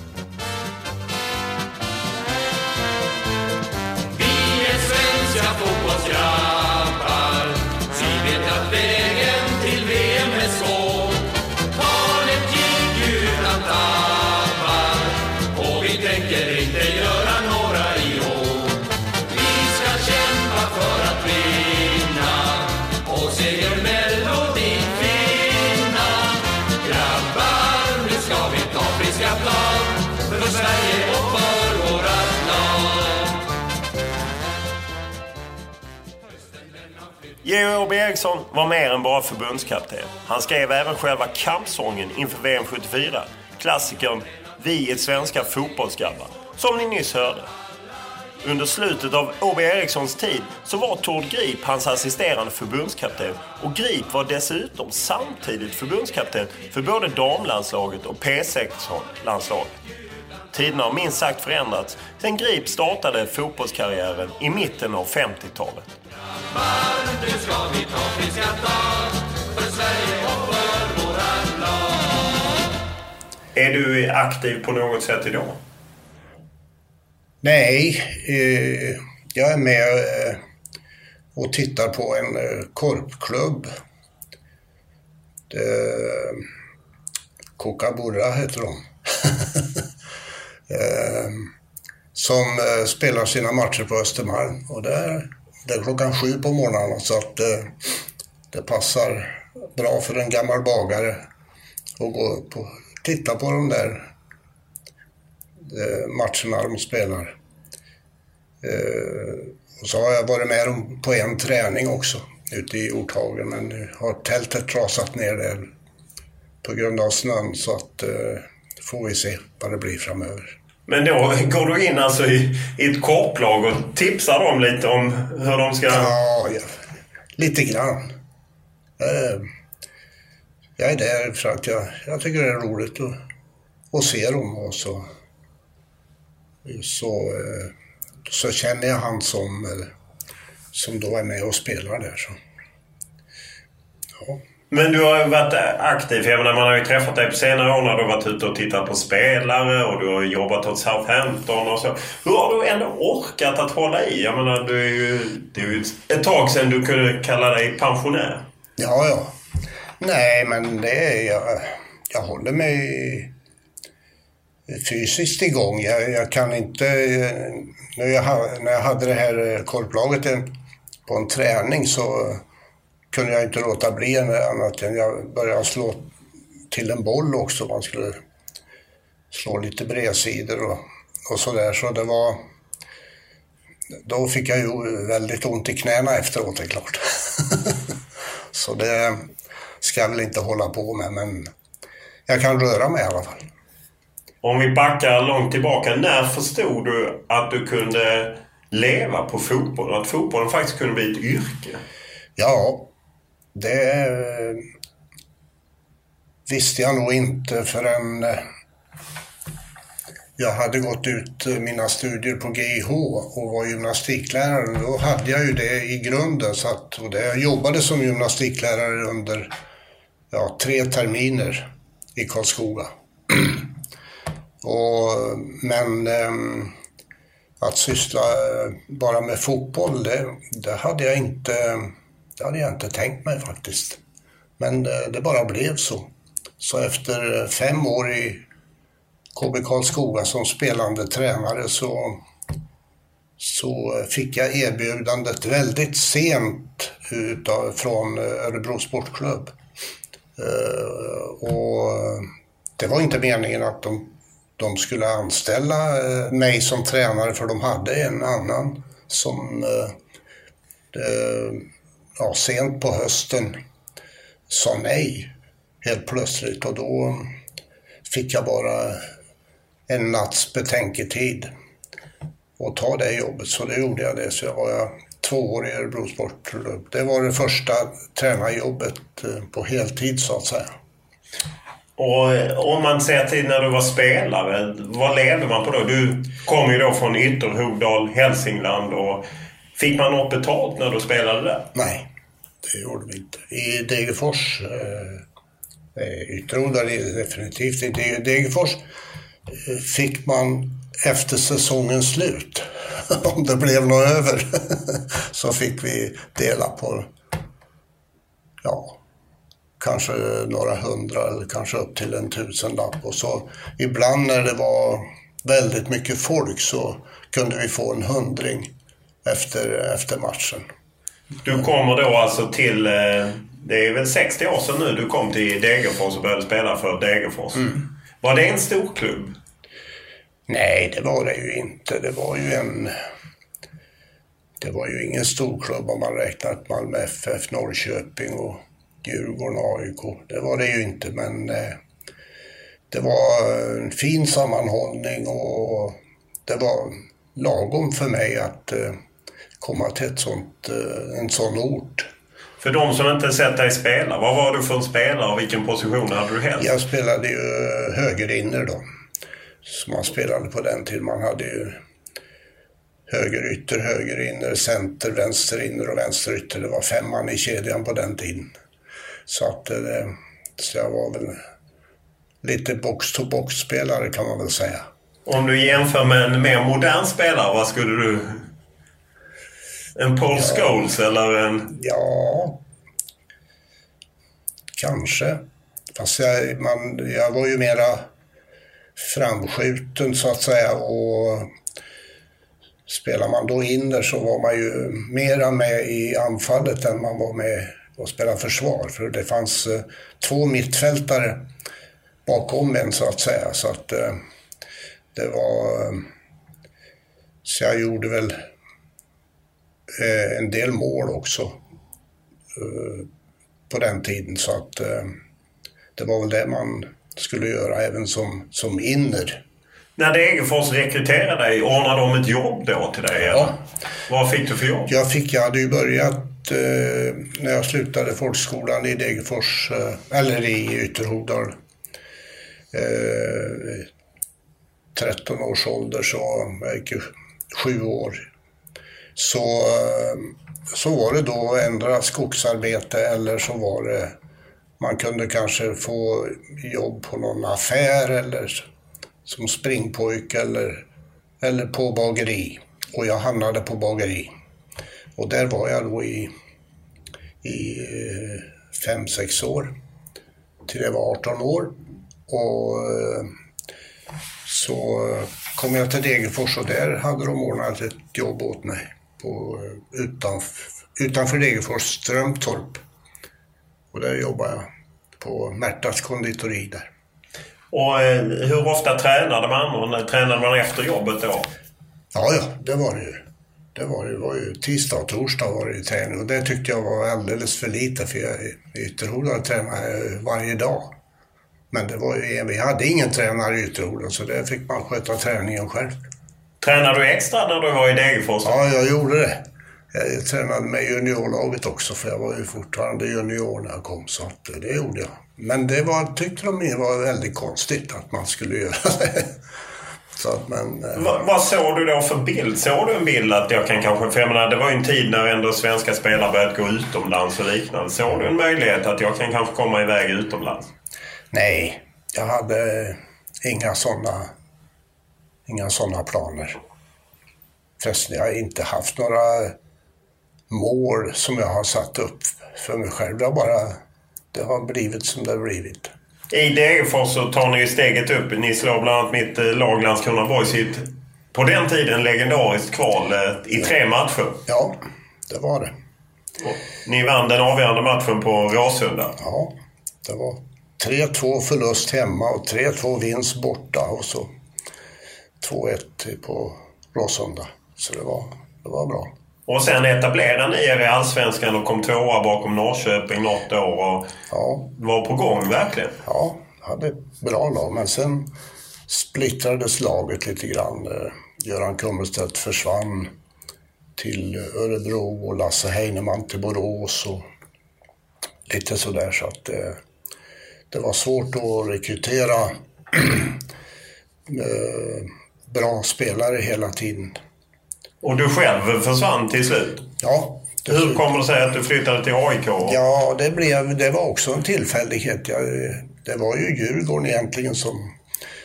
Georg Åby Eriksson var mer än bara förbundskapten. Han skrev även själva kampsången inför VM 74. Klassikern Vi är svenska fotbollsgrabbar, som ni nyss hörde. Under slutet av Åby Erikssons tid så var Tord Grip hans assisterande förbundskapten och Grip var dessutom samtidigt förbundskapten för både damlandslaget och P16-landslaget. Tiderna har minst sagt förändrats sedan Grip startade fotbollskarriären i mitten av 50-talet. Nu ska vi ta friska tag för Sverige och för vårat lag. Är du aktiv på något sätt idag? Nej, eh, jag är med eh, och tittar på en eh, korpklubb. Det, Kookaburra heter de. eh, som eh, spelar sina matcher på Östermalm. Och där, det är klockan sju på morgonen så att eh, det passar bra för en gammal bagare att gå upp och titta på de där eh, matcherna de spelar. Eh, och så har jag varit med dem på en träning också ute i Hjorthagen men nu har tältet rasat ner där på grund av snön så att eh, får vi se vad det blir framöver. Men då går du in alltså i, i ett korplag och tipsar dem lite om hur de ska... Ja, ja lite grann. Eh, jag är där för att jag, jag tycker det är roligt att, att se dem och så, så, eh, så känner jag han som, eh, som då är med och spelar där. Så. Men du har ju varit aktiv. Jag menar, man har ju träffat dig på senare år när du har varit ute och tittat på spelare och du har jobbat åt Southampton och så. Hur har du ändå orkat att hålla i? Jag menar, du är ju, det är ju ett tag sedan du kunde kalla dig pensionär. Ja, ja. Nej, men det är jag. Jag håller mig fysiskt igång. Jag, jag kan inte... Eh, när jag, när jag hade det här korplaget eh, på en träning så kunde jag inte låta bli annat än jag började slå till en boll också. Man skulle slå lite bredsidor och, och sådär. Så det var... då fick jag ju väldigt ont i knäna efteråt, det är klart. Så det ska jag väl inte hålla på med, men jag kan röra mig i alla fall. Om vi backar långt tillbaka. När förstod du att du kunde leva på fotboll? Att fotbollen faktiskt kunde bli ett yrke? Ja, det eh, visste jag nog inte förrän eh, jag hade gått ut eh, mina studier på GIH och var gymnastiklärare. Då hade jag ju det i grunden. Så att, och det, jag jobbade som gymnastiklärare under ja, tre terminer i Karlskoga. och, men äm, att syssla bara med fotboll, det, det, hade jag inte, det hade jag inte tänkt mig faktiskt. Men det, det bara blev så. Så efter fem år i KB Karlskoga som spelande tränare så, så fick jag erbjudandet väldigt sent utav, från Örebro Sportklubb. Eh, och det var inte meningen att de, de skulle anställa eh, mig som tränare för de hade en annan som eh, ja, sent på hösten sa nej helt plötsligt och då fick jag bara en natts betänketid och ta det jobbet. Så det gjorde jag det. Så jag var två år i Örebro Sportklubb. Det var det första tränarjobbet eh, på heltid så att säga. Och eh, om man ser till när du var spelare, vad levde man på då? Du kom ju då från Ytterhogdal, Hälsingland och fick man något betalt när du spelade där? Nej, det gjorde vi inte. I Degerfors, eh, eh Ytterhogdal definitivt, inte. i Degerfors eh, fick man efter säsongens slut, om det blev något över, så fick vi dela på, ja, kanske några hundra eller kanske upp till en tusenlapp. Och så ibland när det var väldigt mycket folk så kunde vi få en hundring efter, efter matchen. Du kommer då alltså till, eh, det är väl 60 år sedan nu du kom till Degerfors och började spela för Degerfors. Mm. Var det en stor klubb? Nej, det var det ju inte. Det var ju en... Det var ju ingen stor klubb om man räknar Malmö FF, Norrköping och Djurgården AIK. Det var det ju inte, men eh, det var en fin sammanhållning och det var lagom för mig att eh, komma till ett sånt, eh, en sån ort. För de som inte sett dig spela, vad var du för en spelare och vilken position hade du helst? Jag spelade ju högerinner då. Som man spelade på den tiden. Man hade ju högerytter, högerinner, center, vänsterinner och vänsterytter. Det var fem man i kedjan på den tiden. Så att eh, så jag var väl lite box-to-box-spelare kan man väl säga. Om du jämför med en mer modern spelare, vad skulle du... En Paul ja. Scholes eller en... Ja... Kanske. Fast jag, man, jag var ju mera framskjuten så att säga och spelar man då in där så var man ju mera med i anfallet än man var med och spela försvar. För det fanns eh, två mittfältare bakom en så att säga. Så att eh, det var... Eh, så jag gjorde väl en del mål också eh, på den tiden. Så att eh, det var väl det man skulle göra även som, som inner. När Degerfors rekryterade dig, ordnade de ett jobb då till dig? Ja. Vad fick du för jobb? Jag, fick, jag hade ju börjat eh, när jag slutade folkskolan i Degerfors, eh, eller i Ytterhogdal. Eh, 13 års ålder, så jag gick ju sju år. Så, eh, så var det då ändra skogsarbete eller så var det man kunde kanske få jobb på någon affär eller som springpojke eller, eller på bageri. Och jag hamnade på bageri. Och där var jag då i, i eh, fem, sex år. Till jag var 18 år. Och eh, så kom jag till Degerfors och där hade de ordnat ett jobb åt mig på, utanför, utanför Degerfors, Strömtorp. Och där jobbade jag på Märtas konditori där. Och eh, hur ofta tränade man? Och tränade man efter jobbet då? Ja, ja, det var det ju. Det var, ju- var ju tisdag och torsdag var det ju träning och det tyckte jag var alldeles för lite för jag i Ytterhogdal tränade varje dag. Men det var ju, vi hade ingen tränare i Ytterhogdal så där fick man sköta träningen själv. Tränade du extra när du var i Degerfors? Ja, jag gjorde det. Jag tränade med juniorlaget också för jag var ju fortfarande junior när jag kom så att det gjorde jag. Men det var, tyckte de var väldigt konstigt att man skulle göra det. Så att, men, eh, Va, vad såg du då för bild? Såg du en bild att jag kan kanske... För jag menar, det var ju en tid när ändå svenska spelare börjat gå utomlands och liknande. Såg du en möjlighet att jag kan kanske komma iväg utomlands? Nej, jag hade inga sådana inga såna planer. Förresten, jag har inte haft några mål som jag har satt upp för mig själv. Det har bara det har blivit som det har blivit. I Degerfors så tar ni steget upp. Ni slår bland annat mitt eh, lag Landskrona Boys i på den tiden, legendariskt kval eh, i tre matcher. Ja, det var det. Och Ni vann den avgörande matchen på Råsunda. Ja, det var 3-2 förlust hemma och 3-2 vinst borta och så 2-1 på Råsunda. Så det var, det var bra. Och sen etablerade ni er i Allsvenskan och kom tvåa bakom Norrköping något år och var på gång verkligen. Ja, hade ett bra lag, men sen splittrades laget lite grann. Eh, Göran Kummelstedt försvann till Örebro och Lasse Heinemann till Borås och lite sådär så att eh, det var svårt att rekrytera eh, bra spelare hela tiden. Och du själv försvann till slut? Ja. Hur kommer det sig att du flyttade till AIK? Ja, det, blev, det var också en tillfällighet. Jag, det var ju Djurgården egentligen som,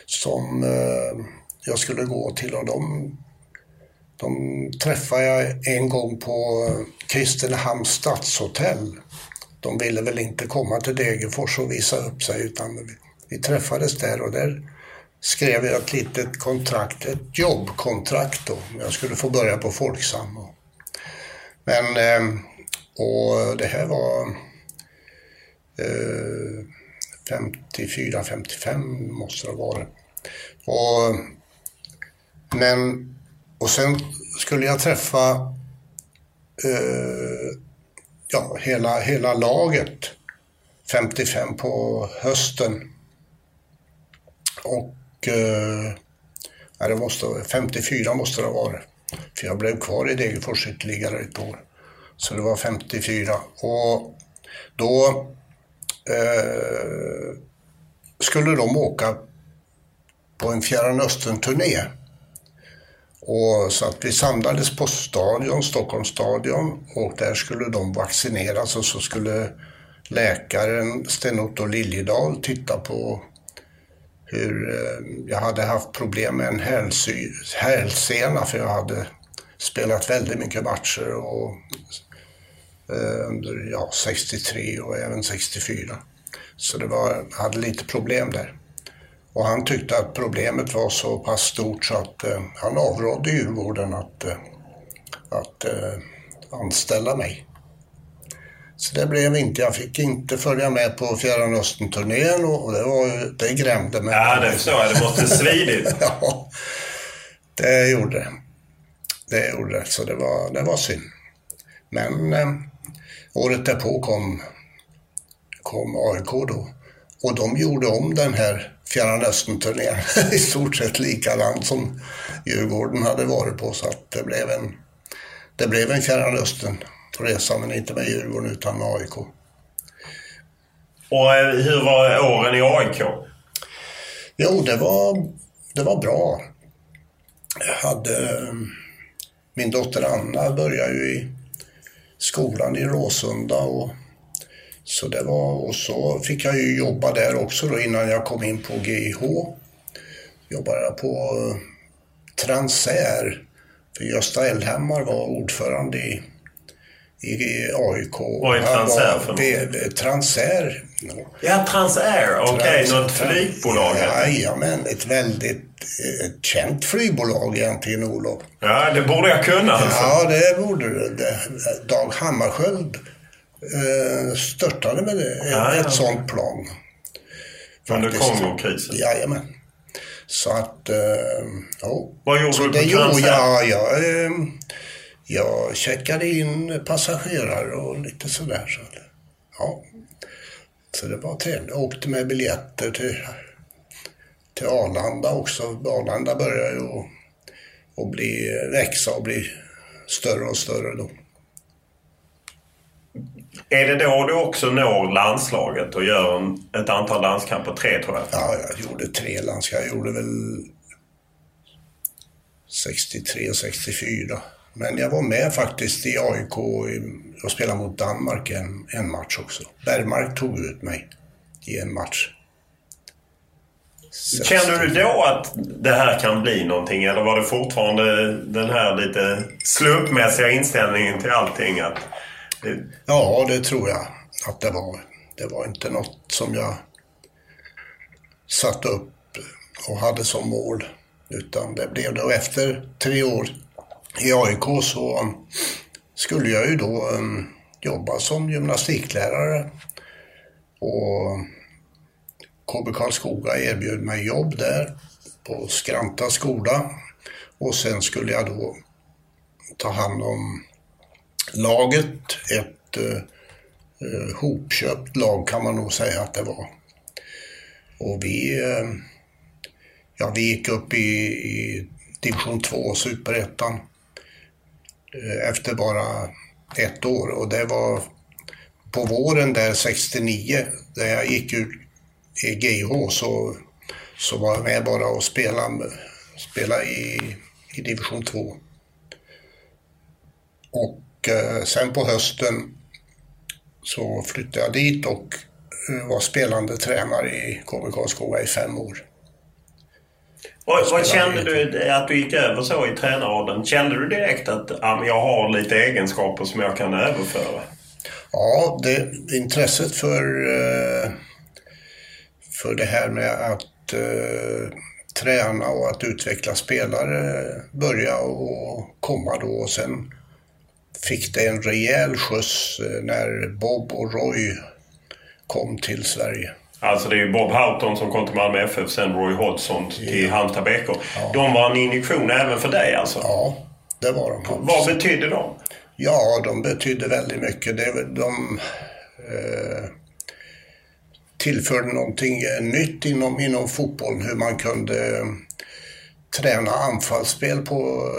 som eh, jag skulle gå till och de, de träffade jag en gång på Kristinehamns stadshotell. De ville väl inte komma till Degerfors och visa upp sig utan vi, vi träffades där och där skrev jag ett litet kontrakt, ett jobbkontrakt då. Jag skulle få börja på Folksam. Men, eh, och det här var eh, 54, 55 måste det ha varit. Och, men, och sen skulle jag träffa eh, ja, hela, hela laget 55 på hösten. Och eh, det måste, 54 måste det ha varit. För jag blev kvar i Degerfors ytterligare ett år. Så det var 54. Och då eh, skulle de åka på en Fjärran Östern-turné. Och så att vi samlades på stadion, Stockholms stadion och där skulle de vaccineras och så skulle läkaren Sten-Otto Liljedahl titta på hur eh, jag hade haft problem med en hälsy, hälsena för jag hade spelat väldigt mycket matcher och, eh, under ja, 63 och även 64. Så det var, jag hade lite problem där. Och han tyckte att problemet var så pass stort så att eh, han avrådde Djurgården att, eh, att eh, anställa mig. Så det blev inte. Jag fick inte följa med på Fjärran Östern-turnén och, det, var, ju- det grämde mig. Ja, det förstår jag. Det måste svidit. ja, det gjorde det. Det gjorde det, så det var, det var synd. Men eh, året därpå kom, kom AIK då. Och de gjorde om den här Fjärran Östern-turnén i stort sett likadant som Djurgården hade varit på. Så att det blev en, det blev en Fjärran Östern-resa, men inte med Djurgården utan med AIK. Och eh, hur var åren i AIK? Jo, det var, det var bra. Jag hade... eh, Min dotter Anna började ju i skolan i Råsunda och så det var, och så fick jag ju jobba där också då innan jag kom in på GIH. Jobbade jag på eh, Transair. För Gösta Elhammar var ordförande i, i AIK. Vad är Transair för något? Transair. Ja, Transair. Okej, Trans- något flygbolag. Jajamän, ett väldigt ett känt flygbolag egentligen, Olof. Ja, det borde jag kunna alltså. Ja, det borde du. Dag Hammarskjöld eh, störtade med det, Ja, ja. ett sånt plan. Under. Kongokrisen. Jajamän. Så att, eh, ja. Vad gjorde Så du på Transair? jag. Jag, eh, Jag checkade in passagerare och lite sådär. Så, ja. så det var trevligt. Jag åkte med biljetter till, till Arlanda också. Arlanda börjar ju att, att bli, växa och bli större och större då. Är det då du också når landslaget och gör en, ett antal landskamper? Tre tror jag. Ja, jag gjorde tre landskamper. Jag gjorde väl 63 och 64. Men jag var med faktiskt i AIK och spelade mot Danmark en, en match också. Bergmark tog ut mig i en match. Kände du då att det här kan bli någonting eller var det fortfarande den här lite slumpmässiga inställningen till allting? Att det... Ja, det tror jag att det var. Det var inte något som jag satte upp och hade som mål. Utan det blev det. Och efter tre år i AIK så um, skulle jag ju då um, jobba som gymnastiklärare. Och um, KB Karlskoga erbjöd mig jobb där på Skranta skola. Och sen skulle jag då ta hand om laget. Ett uh, uh, hopköpt lag kan man nog säga att det var. Och vi, uh, ja, vi gick upp i, i division 2, superettan, Eh, efter bara ett år. Och det var på våren där 69, där jag gick ut i GH, så, så var jag med bara och spelade, spelade i, i division 2. Och eh, sen på hösten så flyttade jag dit och eh, var spelande tränare i KB Karlskoga i fem år. Vad, vad kände du att du gick över så i tränarrollen? Kände du direkt att ja, jag har lite egenskaper som jag kan överföra? Ja, det, intresset för, eh, för det här med att uh, träna och att utveckla spelare började och komma då. Och sen fick det en rejäl skjuts eh, när Bob och Roy kom till Sverige. Alltså det är ju Bob Houghton som kom till Malmö FF, sen Roy Hodgson till ja. Halmstad BK. Ja. De var en injektion även för dig alltså? Ja, det var de. Vad betydde de? Ja, de betydde väldigt mycket. Det, de eh, tillförde någonting nytt inom, inom fotbollen. Hur man kunde träna anfallsspel på,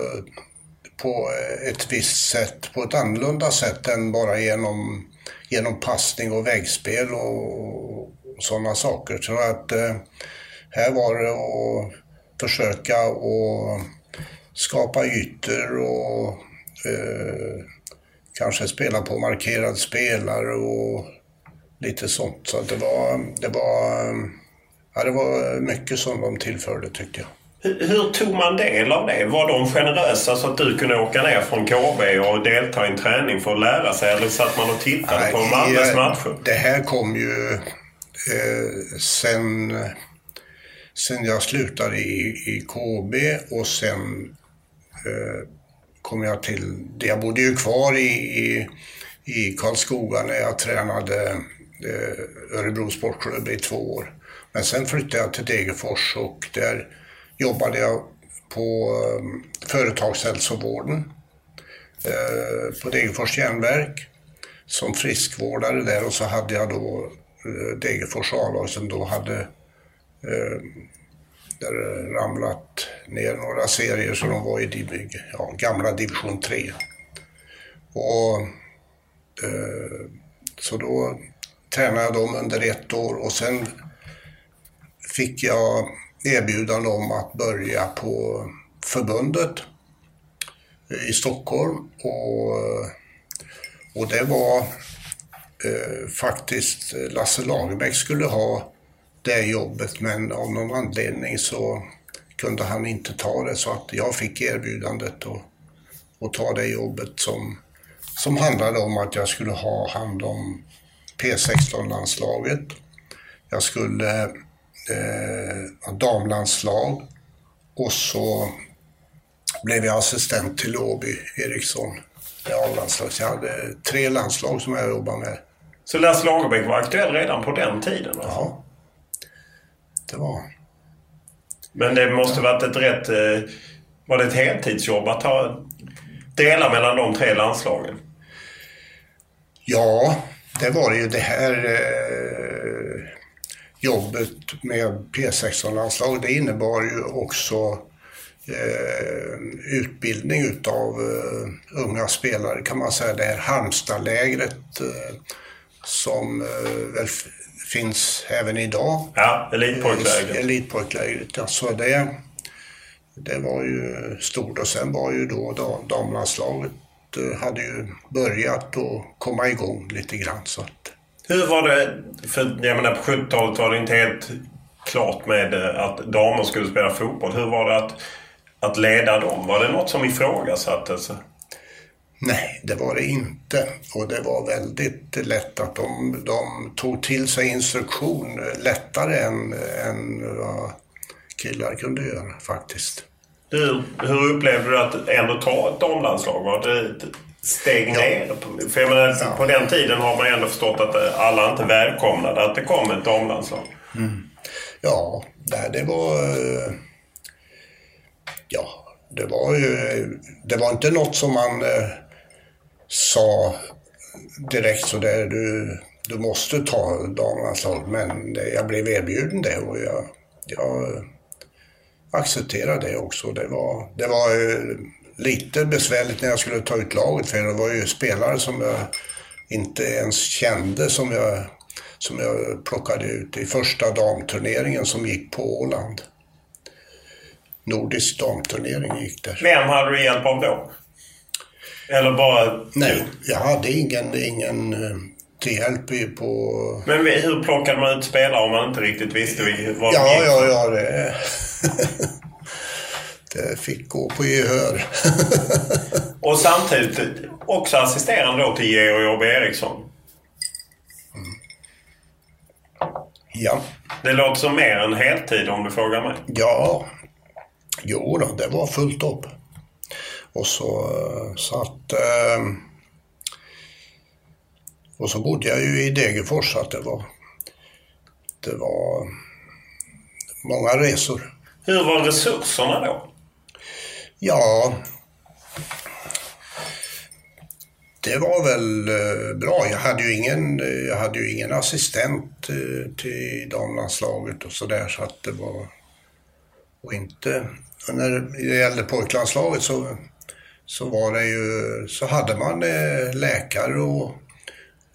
på ett visst sätt, på ett annorlunda sätt än bara genom, genom passning och väggspel och, sådana saker. Så att eh, här var det att försöka att skapa ytor och eh, kanske spela på markerad spelare och lite sånt. Så det var, det var, ja, det var mycket som de tillförde tyckte jag. Hur, hur tog man del av det? Var de generösa så att du kunde åka ner från KB och delta i en träning för att lära sig? Eller satt man och tittade Nej, på Malmös matcher? Det här kom ju eh, sen, sen jag slutade i, i KB och sen eh, kom jag till, jag bodde ju kvar i, i, i Karlskoga när jag tränade eh, Örebro Sportklubb i två år. Men sen flyttade jag till Degerfors och där jobbade jag på eh, företagshälsovården eh, på Degerfors järnverk som friskvårdare där och så hade jag då Eh, Degerfors A-lag som då hade eh, där ramlat ner några serier så de var i div ja, gamla division 3. Och, eh, så då tränade jag dem under ett år och sen fick jag erbjudande om att börja på förbundet eh, i Stockholm. Och, och det var eh, faktiskt Lasse Lagerbäck skulle ha det jobbet men av någon anledning så kunde han inte ta det så att jag fick erbjudandet att, att ta det jobbet som, som handlade om att jag skulle ha hand om P16-landslaget. Jag skulle eh, ha damlandslag och så blev jag assistent till Åby Eriksson. Jag hade tre landslag som jag jobbade med. Så Lasse Lagerbäck var aktuell redan på den tiden? Alltså. Ja, det var Men det måste varit ett rätt... Eh, var det ett heltidsjobb att ha dela mellan de tre landslagen? Ja, det var ju det här eh, jobbet med P16-landslaget. Det innebar ju också eh, utbildning utav eh, unga spelare kan man säga. Det här Halmstadlägret eh, som eh, väl finns även idag. Ja, elitpojklägret. Elitpojklägret, ja. Så det, det var ju stort. Och sen var ju då dam- damlandslaget eh, hade ju börjat att komma igång lite grann. Så att, Hur var det? För jag menar på 70-talet var det inte helt klart med eh, att damer skulle spela fotboll. Hur var det att, att leda dem? Var det något som ifrågasattes? Nej, det var det inte. Och det var väldigt lätt att de, de tog till sig instruktion lättare än, än vad killar kunde göra faktiskt. Hur, hur upplevde du att ändå ta ett damlandslag? Var det ett steg ner? För jag menar, på den tiden har man ändå förstått att alla inte välkomnade att det kom ett damlandslag. Ja, det, var... Ja, det var ju... Det var inte något som man eh, sa direkt sådär, du, du måste ta damlandslaget. Men jag blev erbjuden det och jag, jag accepterade det också. Det var, det var lite besvärligt när jag skulle ta ut laget för det var ju spelare som jag inte ens kände som jag, som jag plockade ut i första damturneringen som gick på Åland. Nordisk damturnering gick där. Vem hade du hjälp av då? Eller bara... Nej, jag hade ingen, ingen eh, till hjälp i- på... Men hur plockade man ut spelare om man inte riktigt visste vad de Ja, gick ja, för? ja, det... det fick gå på gehör. Och samtidigt också assisterande då till Georg Jobbe Eriksson. Ja. Det låter som mer än heltid om du frågar mig. Ja, jo då, det var fullt upp. Och så, så att... eh, Och så bodde jag ju i Degerfors så att det var... Det var många resor. Hur var resurserna då? Ja, det var väl eh, bra. Jag hade ju ingen, jag hade ju ingen assistent eh, till damlandslaget och sådär så att det var... Och inte... och När det gällde pojklandslaget så, så var det ju... Så hade man eh, läkare och...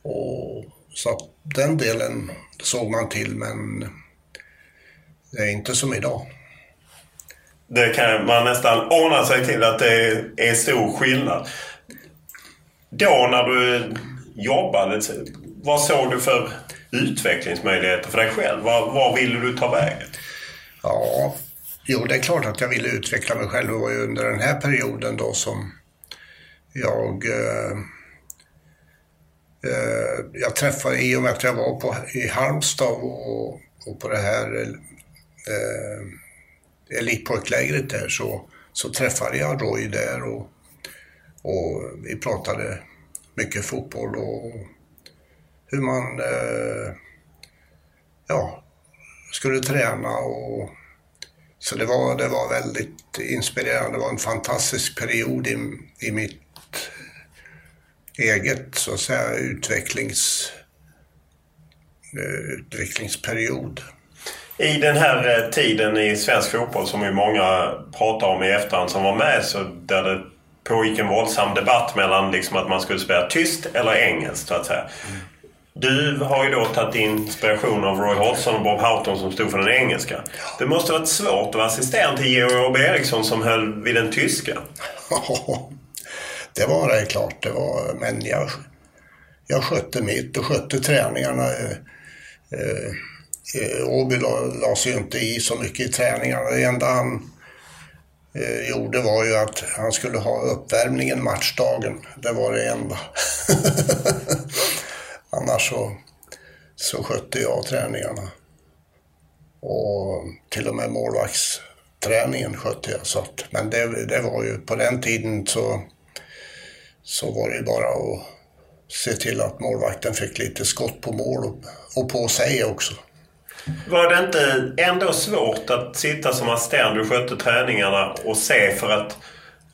och så den delen såg man till men det är inte som idag. Det kan man nästan ana sig till att det är stor skillnad. Då när du jobbade, vad såg du för utvecklingsmöjligheter för dig själv? Var, var ville du ta vägen? Ja, jo det är klart att jag ville utveckla mig själv. Det var ju under den här perioden då som jag eh, eh, jag träffade, i och med att jag var på, i Halmstad och, och på det här eh, elitpojklägret där så, så träffade jag Roy där och, och vi pratade mycket fotboll och hur man eh, ja, skulle träna och så det var, det var väldigt inspirerande. Det var en fantastisk period i, i mitt eget så att säga utvecklings, eh, utvecklingsperiod. I den här eh, tiden i svensk fotboll som ju många pratar om i efterhand som var med så där det pågick en våldsam debatt mellan liksom att man skulle spela tyst eller engelskt så att säga. Du har ju då tagit inspiration av Roy Hodgson och Bob Houghton som stod för den engelska. Det måste ha varit svårt att vara assistent till Georg Robbe Eriksson som höll vid den tyska. det var det klart. Det var, men jag, jag skötte mitt och skötte träningarna. Eh, eh, eh, Åby la, la sig ju inte i så mycket i träningarna. Det enda han eh, gjorde var ju att han skulle ha uppvärmningen matchdagen. Det var det enda. Annars så, så skötte jag träningarna. Och till och med målvaktsträningen skötte jag. Så att, men det, det var ju på den tiden så, så var det ju bara att se till att målvakten fick lite skott på mål och, och på sig också. Var det inte ändå svårt att sitta som assistent, du skötte träningarna och se för att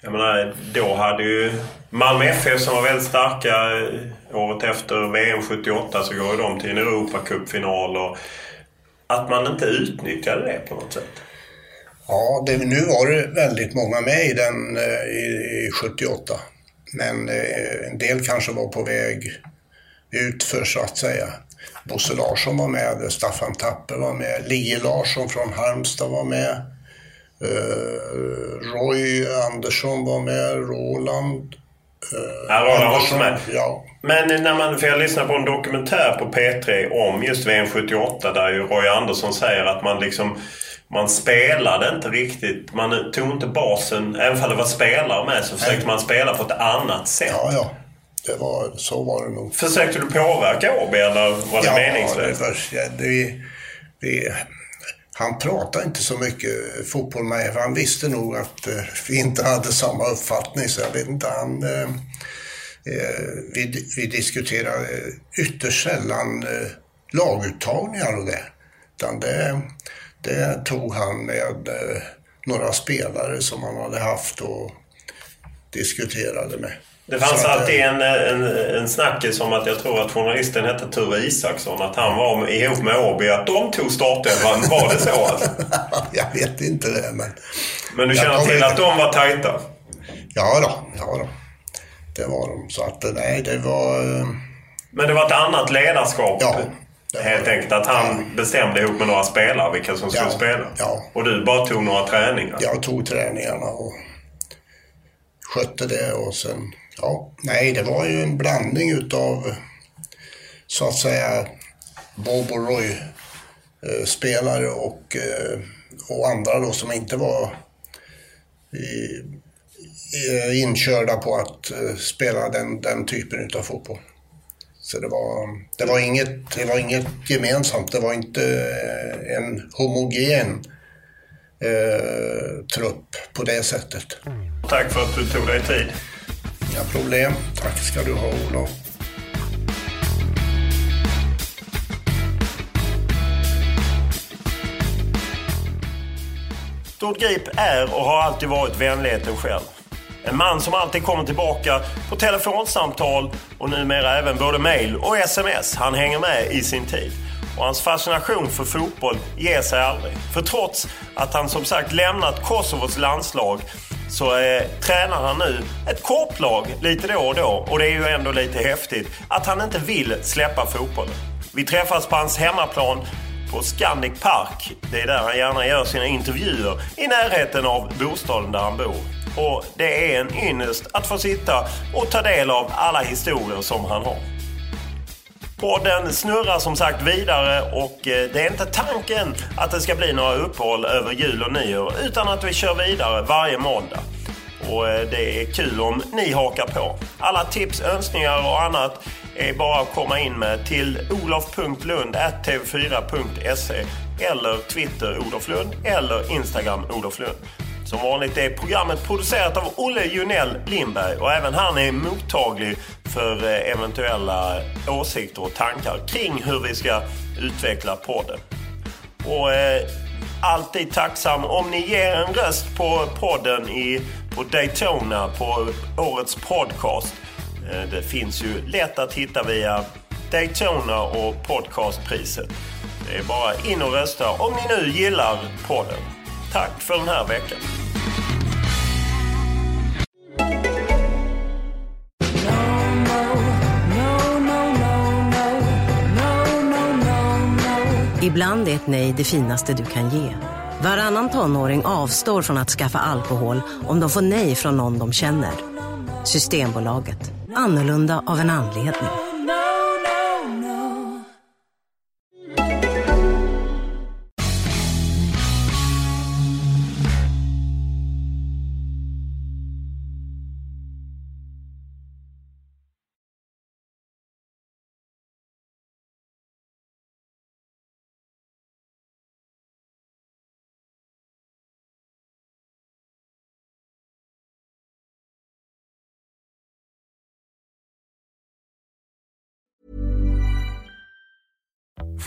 Jag menar, då hade ju Malmö FF som var väldigt starka eh, året efter VM 78 så går de till en Europacupfinal och att man inte utnyttjade det på något sätt. Ja, det, nu var det väldigt många med i den eh, i, i 78. Men eh, en del kanske var på väg utför så att säga. Bosse Larsson var med, Staffan Tapper var med, Lie Larsson från Halmstad var med. Uh, Roy Andersson var med, Roland. Uh, Ja, Roland var också med. Ja. Men när man, för jag lyssnade på en dokumentär på P3 om just VM 78 där ju Roy Andersson säger att man liksom man spelade inte riktigt. Man tog inte basen. Även om det var spelare med så försökte man spela på ett annat sätt. Ja, ja. Det var, så var det nog. Försökte du påverka Åby eller var det ja, meningslöst? Det det, vi, han pratade inte så mycket fotboll med för han visste nog att eh, vi inte hade samma uppfattning. Så jag vet inte, han... Eh, eh, vi, vi diskuterade ytterst sällan eh, laguttagningar och det. Utan det, det tog han med eh, några spelare som han hade haft och diskuterade med. Det fanns att, alltid eh, en, en, en snackis om att jag tror att journalisten hette Ture Isaksson. Att han var ihop med Åby. Att de tog startelvan. Var det så alltså? jag vet inte det, men... Men du känner till inte- att de var tajta? Ja då, ja då. Det var de. Så att nej, det var... eh, Men det var ett annat ledarskap? Ja. Helt enkelt att han bestämde ihop med några spelare vilka som skulle Ja, spela? ja. Och du bara tog några träningar? Jag tog träningarna och skötte det och sen... Ja, nej, det var ju en blandning utav så att säga Bob och Roy eh, spelare och, eh, och andra då som inte var i, inkörda på att eh, spela den, den typen utav fotboll. Så det var, det, var inget, det var inget gemensamt, det var inte eh, en homogen eh, trupp på det sättet. Tack för att du tog dig tid. Inga problem. Tack ska du ha Olof. Stort Grip är och har alltid varit vänligheten själv. En man som alltid kommer tillbaka på telefonsamtal och numera även både mail och sms. Han hänger med i sin tid. Och hans fascination för fotboll ger sig aldrig. För trots att han som sagt lämnat Kosovos landslag så eh, tränar han nu ett korplag lite då och då. Och det är ju ändå lite häftigt att han inte vill släppa fotbollen. Vi träffas på hans hemmaplan på Scandic Park. Det är där han gärna gör sina intervjuer i närheten av bostaden där han bor. Och det är en ynnest att få sitta och ta del av alla historier som han har. Podden snurrar som sagt vidare och eh, det är inte tanken att det ska bli några uppehåll över jul och nyår utan att vi kör vidare varje måndag. Och eh, det är kul om ni hakar på. Alla tips, önskningar och annat är bara att komma in med till olof.lund.tv4.se eller Twitter Olof Lund eller Instagram Olof Lund. Som vanligt är programmet producerat av Olle Junell Lindberg och även han är mottaglig för eh, eventuella åsikter och tankar kring hur vi ska utveckla podden. Och eh, alltid tacksam om ni ger en röst på podden i, på Daytona på årets podcast. Eh, det finns ju lätt att hitta via Daytona och podcastpriset. Det är bara in och rösta om ni nu gillar podden. Tack för den här veckan. Ibland är ett nej det finaste du kan ge. Varannan tonåring avstår från att skaffa alkohol om de får nej från någon de känner. Systembolaget. Annorlunda av en anledning.